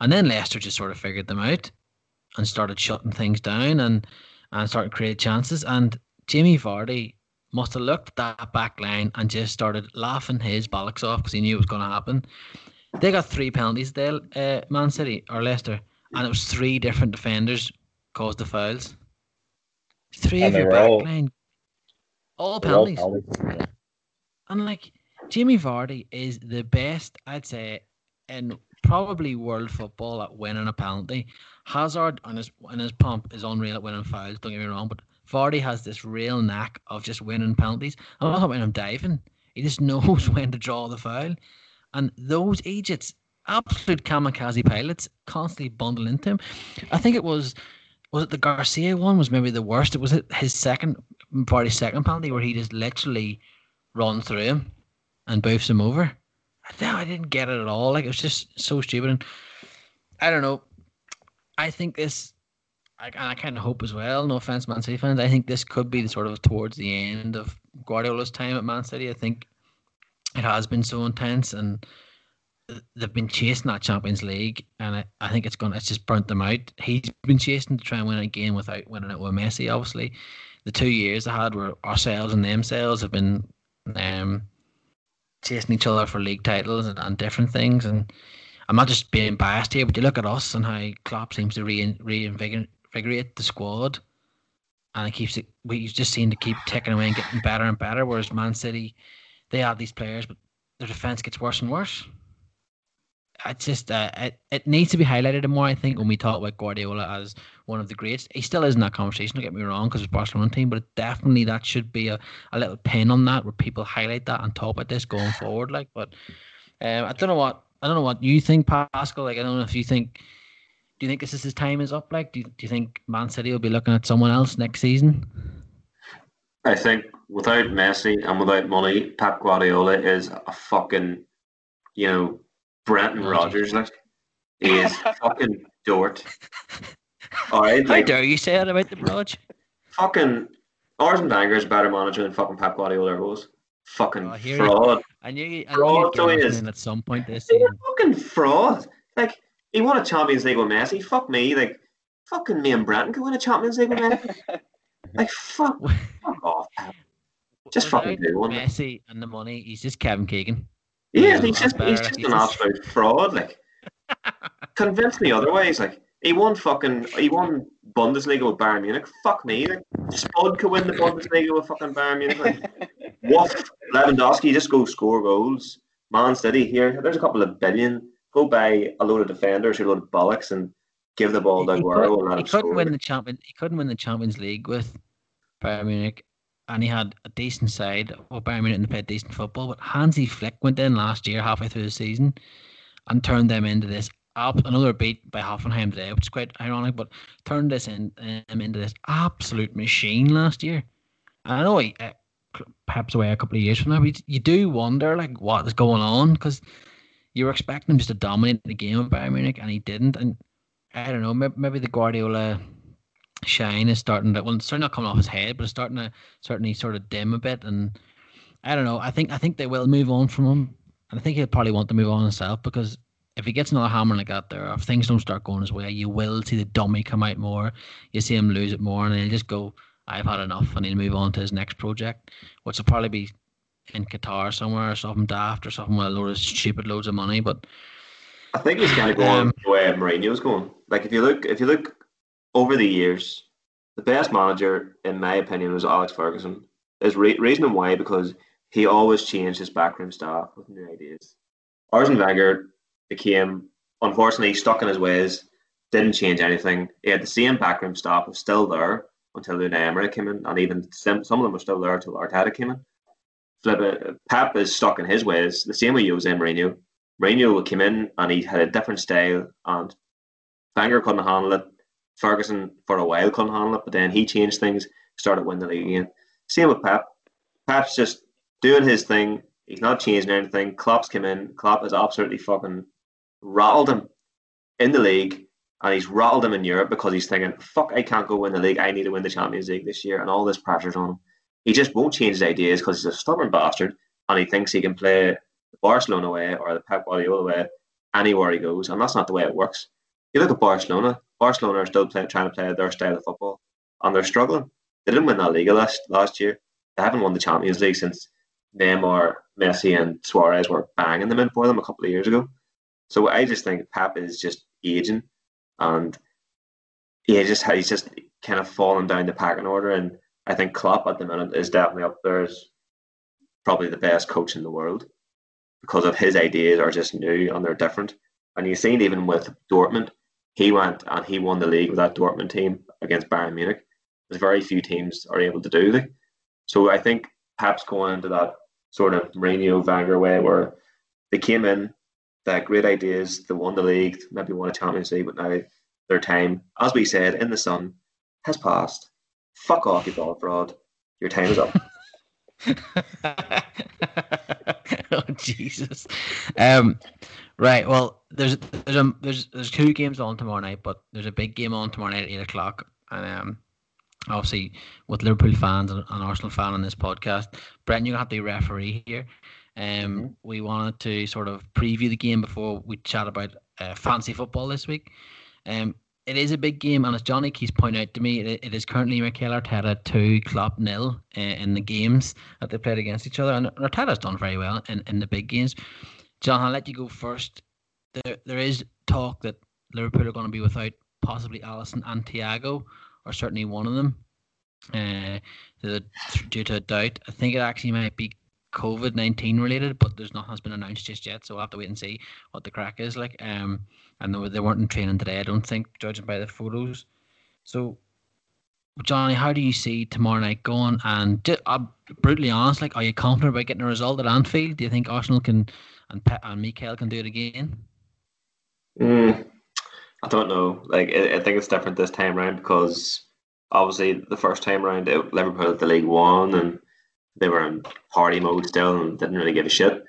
And then Leicester just sort of figured them out and started shutting things down and and started creating chances. And Jamie Vardy must have looked at that back line and just started laughing his bollocks off because he knew it was going to happen. They got three penalties They, uh, Man City or Leicester, and it was three different defenders caused the fouls. Three
And
of your back
all-
line, all
all
penalties.
penalties.
And like Jamie Vardy is the best, I'd say, in probably world football at winning a penalty. Hazard on his on his pump is unreal at winning fouls. Don't get me wrong, but Vardy has this real knack of just winning penalties. I'm not about him diving. He just knows when to draw the foul. And those agents, absolute kamikaze pilots, constantly bundle into him. I think it was was it the Garcia one was maybe the worst. It was it his second Vardy's second penalty where he just literally runs through him and boofs him over. I, I didn't get it at all. Like it was just so stupid. And I don't know. I think this I, and I kind of hope as well. No offense, Man City fans. I think this could be the sort of towards the end of Guardiola's time at Man City. I think it has been so intense, and they've been chasing that Champions League, and I, I think it's going. It's just burnt them out. He's been chasing to try and win again without winning it with Messi. Obviously, the two years they had were ourselves and themselves have been um, chasing each other for league titles and, and different things. And I'm not just being biased here, but you look at us and how Klopp seems to re- reinvigorate the squad, and it keeps it. We just seem to keep ticking away and getting better and better. Whereas Man City, they have these players, but their defense gets worse and worse. It just uh, it, it needs to be highlighted more. I think when we talk about Guardiola as one of the greats, he still is in that conversation. Don't get me wrong, because it's Barcelona team, but definitely that should be a, a little pin on that where people highlight that and talk about this going forward. Like, but um, I don't know what I don't know what you think, Pascal. Like, I don't know if you think. Do you think this is his time is up? Like, do you, do you think Man City will be looking at someone else next season?
I think without Messi and without money, Pep Guardiola is a fucking, you know, Brendan oh, Rodgers. Like, he is fucking Dort.
All right, like, how dare you say that about the Brodge?
Fucking Arsene Wenger is better manager than fucking Pep Guardiola was. Fucking oh, fraud.
I knew, I fraud knew is. at some point this season.
Fucking fraud. Like he won a Champions League with Messi. Fuck me. Like fucking me and Brenton could win a Champions League with Messi. like fuck, fuck off. Just Without fucking do one.
Messi and the money. He's just Kevin Keegan.
Yeah, he's just he's just he's an just... absolute fraud. Like convince me otherwise. Like he won fucking he won Bundesliga with Bayern Munich. Fuck me. Like, Spud could win the Bundesliga with fucking Bayern Munich. Like, what? Lewandowski just go score goals. Man City here. There's a couple of billion. Go buy a load of defenders, a load of bollocks, and give the ball to Aguero.
He, could, he couldn't win the champion. He couldn't win the Champions League with Bayern Munich, and he had a decent side. Well, Bayern Munich and played decent football, but Hansi Flick went in last year, halfway through the season, and turned them into this another beat by Hoffenheim today, which is quite ironic, but turned this in, um, into this absolute machine last year. And I know he, uh, perhaps away a couple of years from now, but you do wonder like what is going on because you were expecting him just to dominate the game of Bayern Munich, and he didn't. And I don't know, maybe, maybe the Guardiola shine is starting to well, it's starting not coming off his head, but it's starting to certainly sort of dim a bit. And I don't know. I think I think they will move on from him, and I think he'll probably want to move on himself because if he gets another hammer like that there, if things don't start going his way, you will see the dummy come out more. You see him lose it more, and he'll just go, I've had enough, and he'll move on to his next project, which will probably be in Qatar somewhere or something daft or something with a load of stupid loads of money. But
I think he's kind of going um, the way Mourinho's going. Like if you look, if you look over the years, the best manager, in my opinion, was Alex Ferguson. There's re- reason why because he always changed his backroom staff with new ideas. Arsene Wenger became unfortunately stuck in his ways, didn't change anything. He had the same backroom staff was still there until Unai Emery came in, and even some, some of them were still there until Arteta came in. Flip uh, Pep is stuck in his ways, the same way Jose Mourinho. Mourinho came in and he had a different style, and Wenger couldn't handle it. Ferguson for a while couldn't handle it, but then he changed things, started winning the league again. Same with Pep. Pep's just doing his thing. He's not changing anything. Klopp's come in. Klopp is absolutely fucking rattled him in the league and he's rattled him in Europe because he's thinking, fuck, I can't go win the league. I need to win the Champions League this year. And all this pressure's on him. He just won't change his ideas because he's a stubborn bastard and he thinks he can play the Barcelona way or the Pep Guardiola way anywhere he goes. And that's not the way it works. You look at Barcelona. Barcelona are still play, trying to play their style of football and they're struggling. They didn't win that league last, last year. They haven't won the Champions League since Neymar, Messi, and Suarez were banging them in for them a couple of years ago. So I just think Pep is just aging, and he just he's just kind of falling down the packing order. And I think Klopp at the minute is definitely up there as probably the best coach in the world because of his ideas are just new and they're different. And you've seen even with Dortmund, he went and he won the league with that Dortmund team against Bayern Munich. There's very few teams are able to do that. So I think Pep's going into that sort of Mourinho Wenger way where they came in, they had great ideas, they won the league, maybe won a Champions League, but now their time, as we said, in the sun has passed. Fuck off, you ball fraud. Your time is up.
oh Jesus. Um Right. Well, there's there's a there's there's two games on tomorrow night, but there's a big game on tomorrow night at eight o'clock, and um, obviously with Liverpool fans and, and Arsenal fan on this podcast, Brent, you're gonna have to be referee here. Um,
Mm-hmm.
we wanted to sort of preview the game before we chat about uh, fancy football this week. Um, it is a big game, and as Johnny keeps pointing out to me, it, it is currently Mikel Arteta two, Klopp nil uh, in the games that they played against each other, and Arteta's done very well in, in the big games. John, I'll let you go first. There, there is talk that Liverpool are going to be without possibly Alisson and Thiago, or certainly one of them, uh, due to a doubt. I think it actually might be COVID nineteen related, but there's nothing has been announced just yet, so we'll have to wait and see what the crack is like. Um, and they, they weren't in training today, I don't think, judging by the photos. So, Johnny, how do you see tomorrow night going? And I'm brutally honest, like, are you confident about getting a result at Anfield? Do you think Arsenal can and Pe- and Mikel can do it again?
Mm, I don't know. Like, I, I think it's different this time round because obviously the first time round it, Liverpool at the League One and they were in party mode still and didn't really give a shit.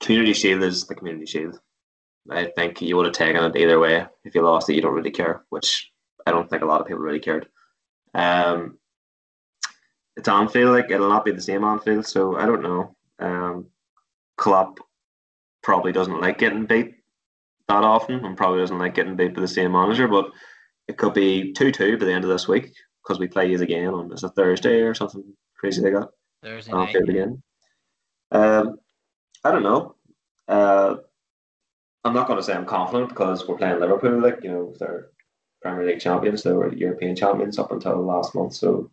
Community Shield is the Community Shield. I think you would have taken it either way. If you lost it, you don't really care, which I don't think a lot of people really cared. Um, it's Anfield, like it'll not be the same Anfield, so I don't know. Um, Klopp probably doesn't like getting beat that often, and probably doesn't like getting beat by the same manager. But it could be two-two by the end of this week because we play you again on is it Thursday or something crazy they got
Thursday night.
Anfield again. Um, I don't know. Uh, I'm not going to say I'm confident because we're playing Liverpool, like you know, they're Premier League champions, they were European champions up until last month. So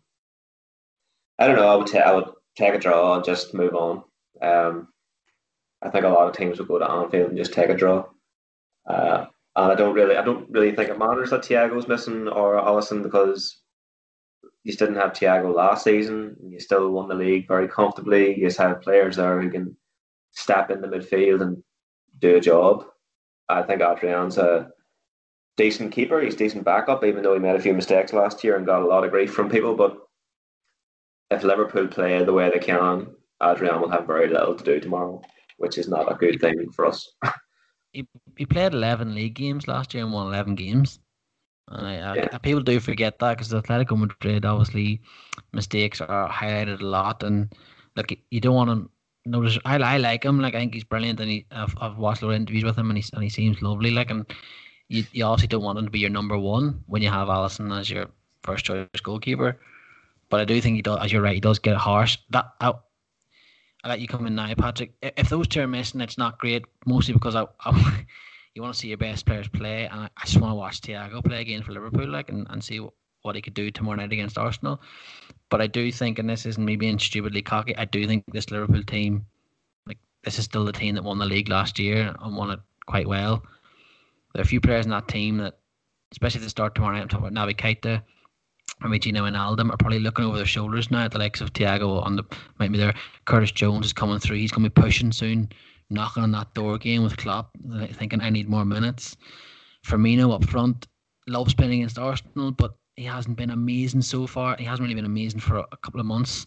I don't know. I would ta- I would take a draw and just move on. Um, I think a lot of teams would go to Anfield and just take a draw. Uh, and I don't really, I don't really think it matters that Thiago's missing or Alisson because you didn't have Thiago last season. And you still won the league very comfortably. You just have players there who can step in the midfield and do a job. I think Adrian's a decent keeper. He's decent backup, even though he made a few mistakes last year and got a lot of grief from people. But if Liverpool play the way they can, Adrian will have very little to do tomorrow, which is not a good thing for us.
He, he played 11 league games last year and won 11 games. And I, I,
Yeah.
people do forget that because Atletico Madrid, obviously, mistakes are highlighted a lot. And look, you don't want to notice. I, I like him. Like I think he's brilliant, and he, I've, I've watched a lot of interviews with him, and he and he seems lovely. Like, and you, you obviously don't want him to be your number one when you have Alisson as your first choice goalkeeper. But I do think he does, as you're right, he does get harsh. That I, I let you come in now, Patrick. If those two are missing, it's not great. Mostly because I, I you want to see your best players play, and I, just want to watch Thiago play again for Liverpool, like, and, and see what, he could do tomorrow night against Arsenal. But I do think, and this isn't me being stupidly cocky, I do think this Liverpool team, like, this is still the team that won the league last year and won it quite well. There are a few players in that team that, especially at the start tomorrow night, I'm talking about Naby Keita, maybe Gini Wijnaldum are probably looking over their shoulders now at the likes of Thiago on the maybe there. Curtis Jones is coming through. He's going to be pushing soon, knocking on that door again with Klopp, thinking I need more minutes. Firmino up front, loves playing against Arsenal, but he hasn't been amazing so far. He hasn't really been amazing for a, couple of months.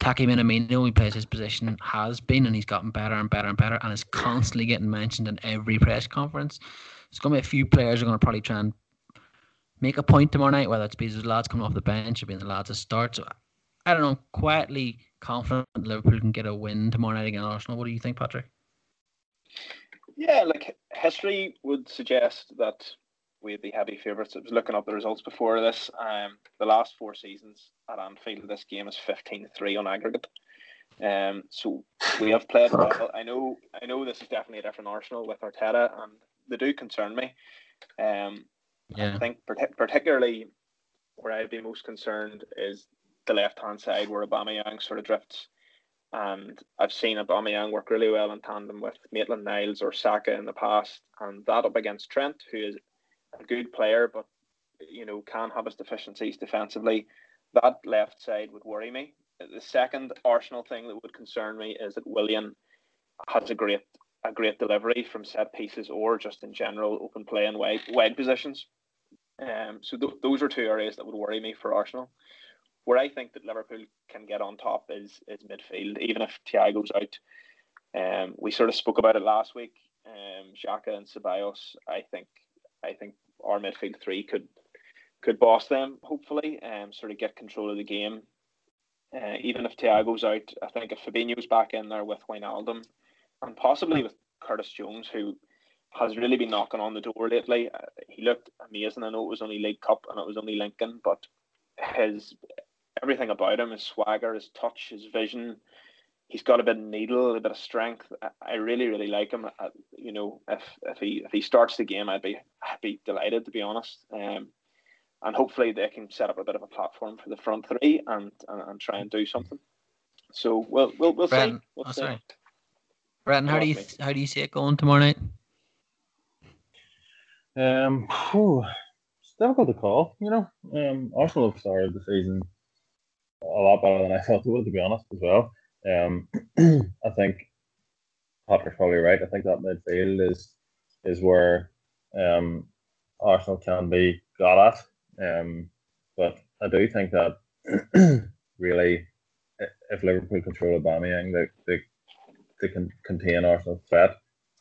Taki Minamino, he plays his position, has been, and he's gotten better and better and better, and is constantly getting mentioned in every press conference. There's going to be a few players are going to probably try and make a point tomorrow night, whether it's because the lads coming off the bench or being the lads that start. So I don't know, quietly confident Liverpool can get a win tomorrow night against Arsenal. What do you think, Patrick?
Yeah, like history would suggest that we'd be heavy favourites. I was looking up the results before this. Um, the last four seasons at Anfield, this game is 15-3 on aggregate. Um, so we have played
Fuck.
well. I know, I know this is definitely a different Arsenal with Arteta, and they do concern me. Um,
Yeah.
I think partic- particularly where I'd be most concerned is the left hand side where Aubameyang sort of drifts. And I've seen Aubameyang work really well in tandem with Maitland Niles or Saka in the past, and that up against Trent, who is a good player, but you know can have his deficiencies defensively. That left side would worry me. The second Arsenal thing that would concern me is that Willian has a great a great delivery from set pieces or just in general open play and wide wide positions. Um, so th- those are two areas that would worry me for Arsenal. Where I think that Liverpool can get on top is is midfield, even if Thiago's out. Um, we sort of spoke about it last week. um, Xhaka and Ceballos, I think I think our midfield three could could boss them hopefully and um, sort of get control of the game. Uh, even if Thiago's out, I think if Fabinho's back in there with Wijnaldum and possibly with Curtis Jones, who has really been knocking on the door lately. Uh, he looked amazing. I know it was only League Cup and it was only Lincoln, but his everything about him, his swagger, his touch, his vision, he's got a bit of needle, a bit of strength. I, I really, really like him. I, you know, if if he if he starts the game, I'd be I'd be delighted to be honest. Um, and hopefully they can set up a bit of a platform for the front three and and, and try and do something. So we'll we'll we'll
Brenton,
see. We'll
oh,
see.
sorry. Brenton, how do you
mate.
how do you see it going tomorrow night?
Um, whew, it's difficult to call. You know, um, Arsenal have started the season a lot better than I thought they would, to be honest, as well. Um, I think Patrick's probably right. I think that midfield is is where um Arsenal can be got at. Um, but I do think that really, if Liverpool control Aubameyang, they they they can contain Arsenal's threat.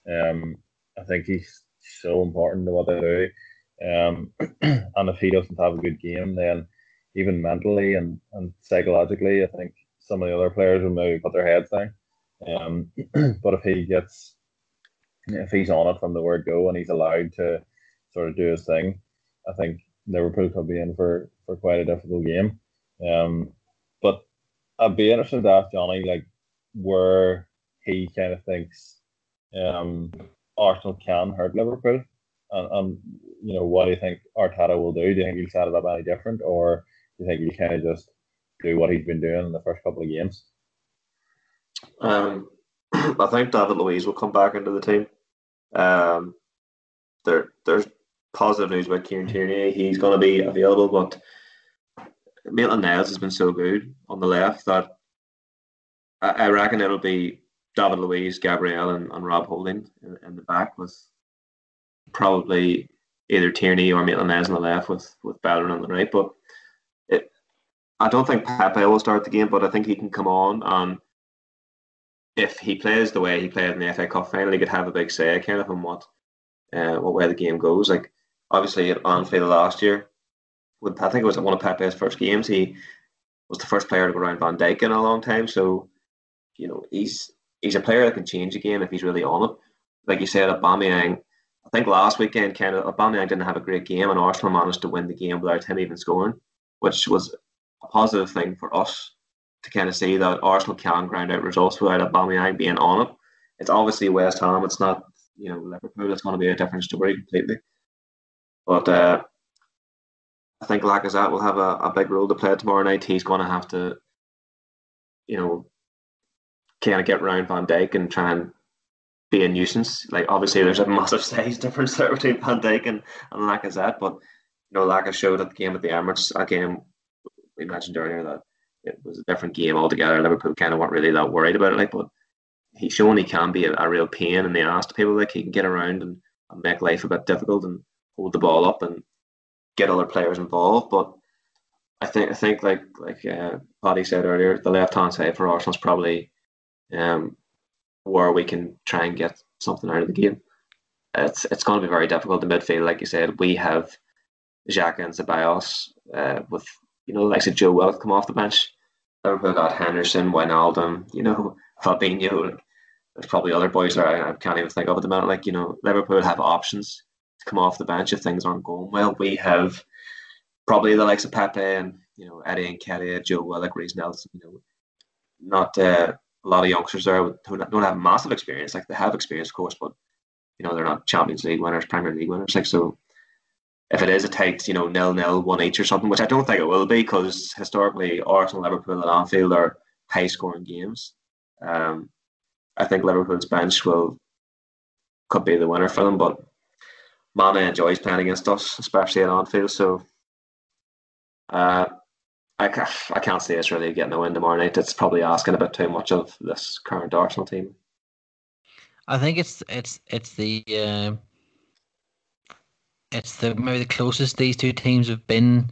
Um, I think he's so important to what they do. Um, and if he doesn't have a good game, then even mentally and, and psychologically, I think some of the other players will maybe put their heads down. Um, but if he gets, if he's on it from the word go and he's allowed to sort of do his thing, I think Liverpool could be in for, for quite a difficult game. Um, but I'd be interested to ask Johnny like where he kind of thinks um, Arsenal can hurt Liverpool, and, and you know what do you think Arteta will do? Do you think he'll set it up any different, or you think he'll kind of just do what he's been doing in the first couple of games?
Um, I think David Luiz will come back into the team. Um, there, there's positive news about Kieran Tierney. He's going to be available, but Maitland Niles has been so good on the left that I, I reckon it'll be David Luiz, Gabriel, and, and Rob Holding in, in the back with probably either Tierney or Maitland Niles on the left with with Bellerin on the right. But I don't think Pepe will start the game, but I think he can come on and if he plays the way he played in the FA Cup final, he could have a big say kind of on what uh, what way the game goes. Like obviously at Anfield last year, with I think it was one of Pepe's first games, he was the first player to go around Van Dijk in a long time. So you know he's he's a player that can change a game if he's really on it. Like you said, Aubameyang. I think last weekend, kind of Aubameyang didn't have a great game, and Arsenal managed to win the game without him even scoring, which was a positive thing for us to kind of see that Arsenal can grind out results without Aubameyang being on it. It's obviously West Ham. It's not you know Liverpool. It's going to be a different story completely. But uh, I think Lacazette will have a, a big role to play tomorrow night. He's going to have to, you know, kind of get around Van Dijk and try and be a nuisance. Like obviously, there's a massive size difference there between Van Dijk and, and Lacazette, but you know, Lacazette showed at the game at the Emirates. Again, we mentioned earlier that it was a different game altogether. Liverpool kind of weren't really that worried about it, like, but he's shown he can be a, a real pain in the ass to people. Like he can get around and, and make life a bit difficult and hold the ball up and get other players involved. But I think I think like like uh, Paddy said earlier, the left hand side for Arsenal is probably um, where we can try and get something out of the game. It's it's going to be very difficult in midfield, like you said. We have Xhaka and Ceballos uh, with you know like said, Joe Willock come off the bench. Liverpool got Henderson, Wijnaldum, you know Fabinho. There's probably other boys there I, I can't even think of at the moment. Like you know, Liverpool have options to come off the bench if things aren't going well. We have probably the likes of Pepe and you know Eddie Nketiah, Joe Willock, Reiss Nelson. You know, not uh, a lot of youngsters there who don't have massive experience. Like they have experience, of course, but you know they're not Champions League winners, Premier League winners. Like so, if it is a tight, you know, nil nil one each or something, which I don't think it will be, because historically Arsenal, Liverpool, and Anfield are high scoring games. Um, I think Liverpool's bench will could be the winner for them, but Mane enjoys playing against us, especially at Anfield. So uh, I, I can't see us really getting a win tomorrow night. It's probably asking a bit too much of this current Arsenal team.
I think it's it's it's the uh, it's the maybe the closest these two teams have been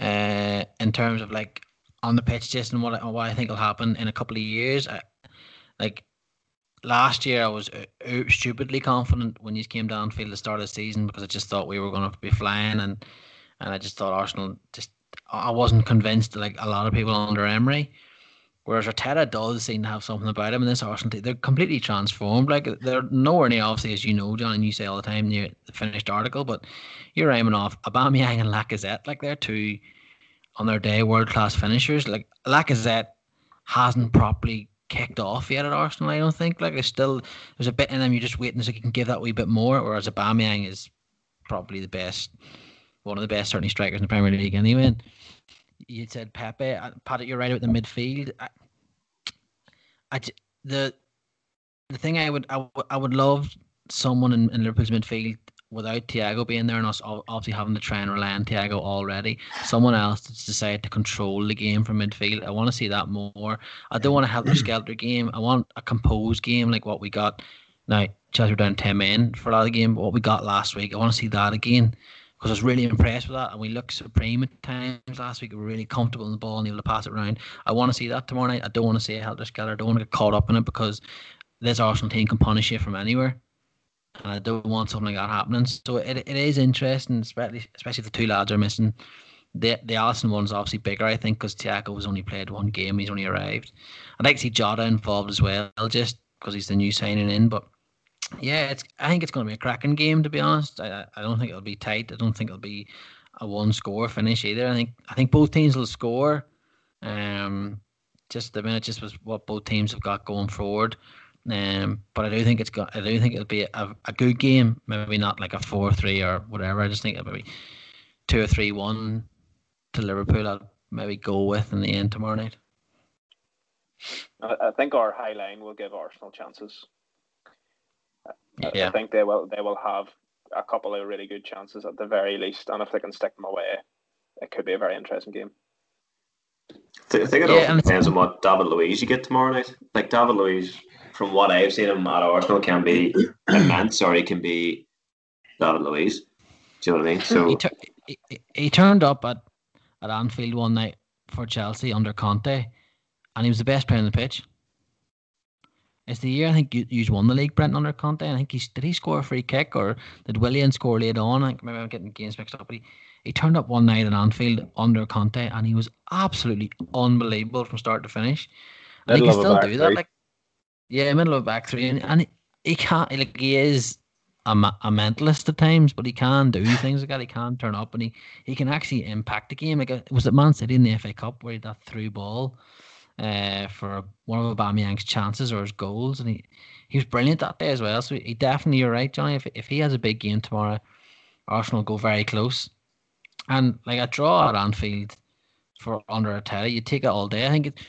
uh, in terms of like on the pitch just and what I, what I think will happen in a couple of years. I, like last year I was uh, stupidly confident when you came down field the start of the season because I just thought we were going to be flying and and I just thought Arsenal just I wasn't convinced like a lot of people under Emery. Whereas Arteta does seem to have something about him in this Arsenal team. They're completely transformed. Like they're nowhere near obviously as you know, John, and you say all the time in the finished article, but you're aiming off Aubameyang and Lacazette, like they're two on their day world class finishers. Like Lacazette hasn't properly kicked off yet at Arsenal. I don't think. Like there's still there's a bit in them. You're just waiting so you can give that wee bit more. Whereas Aubameyang is probably the best, one of the best certainly strikers in the Premier League anyway. And you said Pepe, Pat, you're right about the midfield. I, I the the thing I would I, w- I would love someone in, in Liverpool's midfield without Thiago being there and us obviously having to try and rely on Thiago already, someone else that's decided to control the game from midfield. I want to see that more. I don't want to a helter skelter game. I want a composed game like what we got. Now, Chelsea were down 10 men for a lot of the game, but what we got last week, I want to see that again I was really impressed with that. And we looked supreme at times last week. We were really comfortable in the ball and able to pass it around. I want to see that tomorrow night. I don't want to see a helter skelter. I don't want to get caught up in it because this Arsenal team can punish you from anywhere and I don't want something like that happening. So it, it is interesting, especially especially if the two lads are missing. The the Alisson one's obviously bigger, I think, because Thiago was only played one game. He's only arrived. I'd like to see Jota involved as well, just because he's the new signing in. But yeah, it's I think it's going to be a cracking game. To be honest, I I don't think it'll be tight. I don't think it'll be a one score finish either. I think I think both teams will score. Um, just the minute, just was what both teams have got going forward. Um, but I do think it's got. I do think it'll be a, a good game. Maybe not like a four-three or whatever. I just think it'll be two or three-one to Liverpool. I'll maybe go with in the end tomorrow night.
I, think our high line will give Arsenal chances. Yeah. I think they will. They will have a couple of really good chances at the very least, and if they can stick them away, it could be a very interesting game.
I think it yeah, also depends on what David Luiz you get tomorrow night. Like David Luiz from what I've seen him at Arsenal, can be immense or he can be David Luiz. Do you know what I mean? So
he, he, he turned up at, at Anfield one night for Chelsea under Conte, and he was the best player on the pitch. It's the year I think you, you won the league, Brent, under Conte. I think he did he score a free kick or did Willian score late on? I think maybe I'm getting games mixed up, but he, he turned up one night at Anfield under Conte and he was absolutely unbelievable from start to finish. And he can still do that. Like yeah, middle of back three, and, and he can't like he is a, a mentalist at times, but he can do things like that. He can turn up and he, he can actually impact the game. Like it uh, was it Man City in the FA Cup where he that through ball uh, for one of Aubameyang's chances or his goals, and he he was brilliant that day as well. So he definitely, you're right, Johnny. If if he has a big game tomorrow, Arsenal go very close. And like a draw at Anfield for under Arteta, you take it all day. I think it,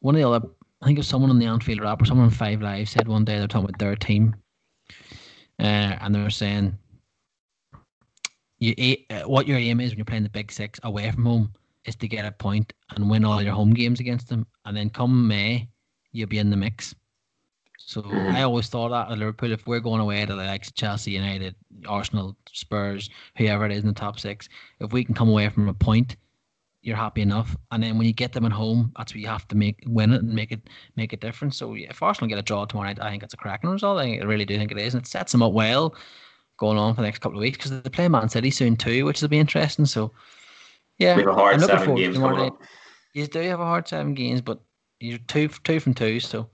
one of the other I think was someone on the Anfield Wrap or someone on Five Live said one day they're talking about their team, uh, and they were saying, "You uh, what your aim is when you're playing the Big Six away from home is to get a point and win all your home games against them, and then come May, you'll be in the mix." So mm-hmm. I always thought that at Liverpool, if we're going away to like Chelsea, United, Arsenal, Spurs, whoever it is in the top six, if we can come away from a point you're happy enough. And then when you get them at home, that's what you have to make win it and make it make a difference. So if Arsenal get a draw tomorrow night, I think it's a cracking result. I really do think it is, and it sets them up well going on for the next couple of weeks because they play Man City soon too, which will be interesting. So yeah, I'm looking forward to tomorrow night. You do have a hard seven games, but you're two two from two, so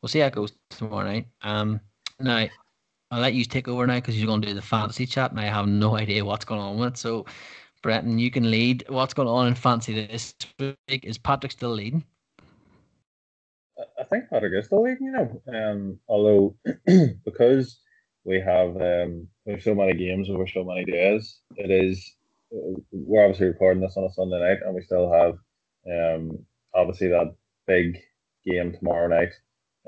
we'll see how it goes tomorrow night. Um, now I'll let you take over now because you're going to do the fantasy chat, and I have no idea what's going on with it. So Brenton, you can lead. What's going on in fancy this week? Is Patrick still leading?
I think Patrick is still leading, you know. Um, although because we have um, we have so many games over so many days, it is we're obviously recording this on a Sunday night, and we still have um, obviously that big game tomorrow night,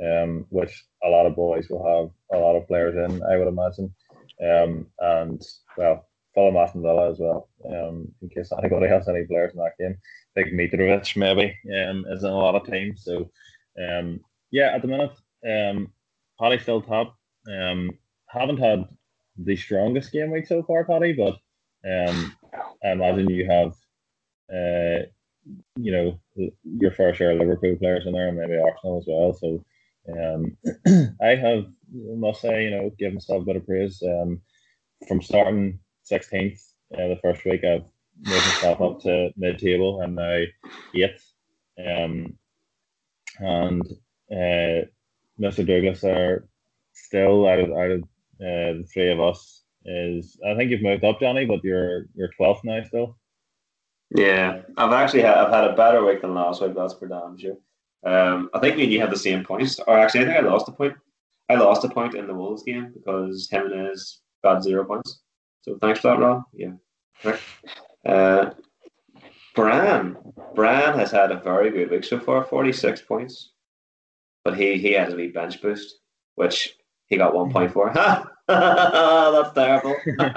um, which a lot of boys will have a lot of players in, I would imagine. Um, and well, Fulham Aston Villa as well. Um, in case anybody has any players in that game, I think Mitrovic maybe um, is in a lot of teams. So um, yeah, at the minute, um, Paddy still top. Um, haven't had the strongest game week so far, Paddy, but um, I imagine you have, uh, you know, your fair share of Liverpool players in there, and maybe Arsenal as well. So Um, I have must say, you know, give myself a bit of praise. Um, from starting 16th uh, the first week, I've moved myself up to mid table and now eighth. Um, and uh, Mr. Douglas are still out of out of uh, the three of us is I think you've moved up, Johnny, but you're you're twelfth now still.
Yeah, I've actually had, I've had a better week than last week. That's for damn sure. Um, I think me and you had the same points, or actually, I think I lost a point. I lost a point in the Wolves game because Jiménez got zero points. So thanks for that, Ron. Yeah. Uh, Bran, Bran has had a very good week so far, forty six points, but he he had a wee bench boost, which he got one point for. That's terrible. oh,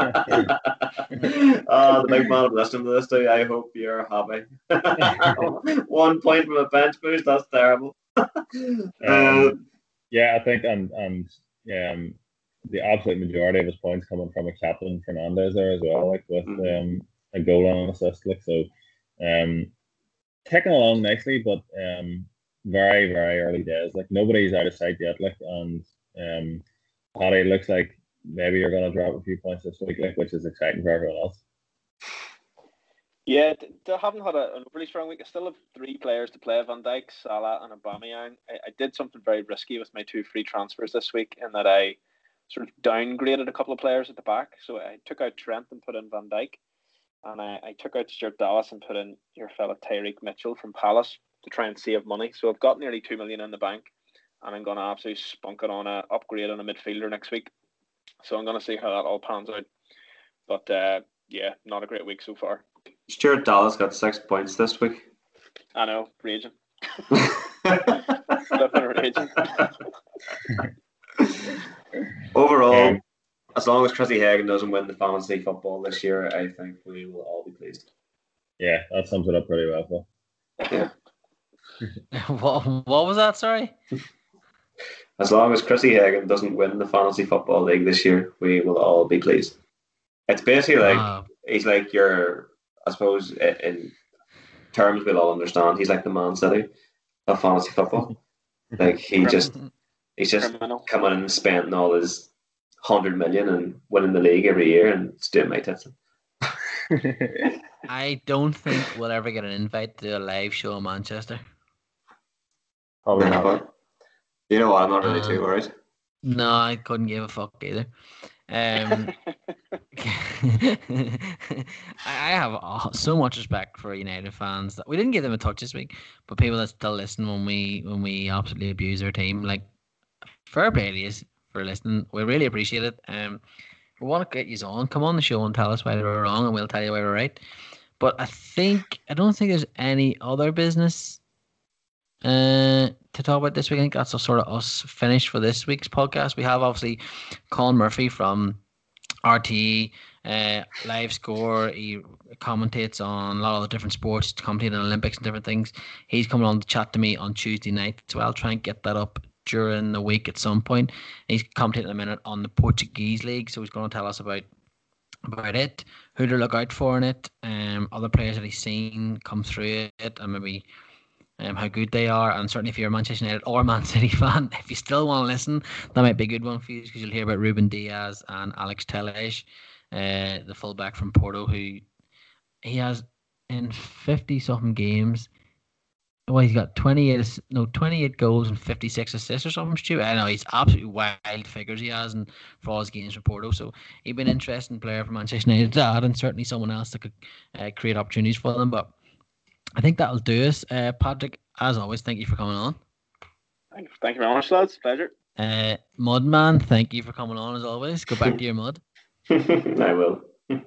the big man of listening to this too. I hope you're happy. one point from a bench boost. That's terrible.
Um, yeah, I think and and um, the absolute majority of his points coming from a captain Fernandes there as well, like with um, a goal and an assist. Like so, um, ticking along nicely, but um, very very early days. Like nobody's out of sight yet. Like and um, Paddy looks like maybe you're going to drop a few points this week, like which is exciting for everyone else.
Yeah, they haven't had a, a really strong week. I still have three players to play: Van Dijk, Salah, and Aubameyang. I, I did something very risky with my two free transfers this week, in that I sort of downgraded a couple of players at the back. So I took out Trent and put in Van Dijk, and I, I took out Stuart Dallas and put in your fellow Tyrick Mitchell from Palace to try and save money. So I've got nearly two million in the bank, and I'm going to absolutely spunk it on a upgrade on a midfielder next week. So I'm going to see how that all pans out. But uh, yeah, not a great week so far.
Stuart Dallas got six points this week.
I know, raging. Flipping raging.
Overall,
Um,
as long as Chrissy Hagen doesn't win the fantasy football this year, I think we will all be pleased.
Yeah, that sums it up pretty well. Phil.
Yeah.
what, what was that? Sorry.
As long as Chrissy Hagen doesn't win the fantasy football league this year, we will all be pleased. It's basically like
Ah,
he's like your, I suppose, i- in terms we'll all understand. He's like the Man City of fantasy football. Like he just, he's just
Criminal.
coming and spending all his hundred million and winning the league every year and it's doing my tits.
I don't think we'll ever get an invite to a live show in Manchester.
Probably not.
You know what? I'm not really too
Um,
worried.
No, I couldn't give a fuck either. Um, I have uh, so much respect for United fans that we didn't give them a touch this week, but people that still listen when we when we absolutely abuse our team, like fair play to you for listening. We really appreciate it. Um, we want to get you on. Come on the show and tell us why we're wrong, and we'll tell you why we're right. But I think I don't think there's any other business uh, to talk about this week. I think that's a sort of us finished for this week's podcast. We have obviously Colin Murphy from RTE uh, live score. He commentates on a lot of the different sports, commentating on Olympics and different things. He's coming on to chat to me on Tuesday night, so I'll try and get that up during the week at some point. He's commentating in a minute on the Portuguese league, so he's going to tell us about about it, who to look out for in it, um, other players that he's seen come through it, and maybe um, how good they are. And certainly, if you're a Manchester United or Man City fan, if you still want to listen, that might be a good one for you because you'll hear about Ruben Dias and Alex Telles, uh, the fullback from Porto, who he has in 50 something games. Well, he's got 28, no, 28 goals and 56 assists or something, Stu. I know he's absolutely wild figures he has and for all his games for Porto. So he'd be an interesting player for Manchester United to add, and certainly someone else that could uh, create opportunities for them. But I think that'll do us. Uh, Patrick, as always, thank you for coming on.
Thank, you, thank you very much, lads. Pleasure.
Uh, Mudman, thank you for coming on as always. Go back to your mud,
I will.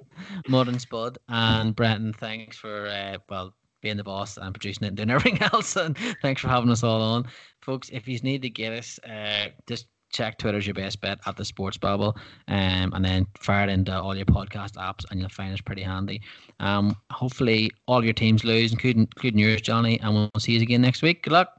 mud and spud. And Brenton, thanks for uh, well being the boss and producing it and doing everything else. And thanks for having us all on, folks. If you need to get us, uh, just check Twitter's your best bet at the Sports Bubble, um, and then fire it into all your podcast apps, and you'll find it's pretty handy. Um, hopefully all your teams lose, including including yours, Johnny, and we'll see you again next week. Good luck.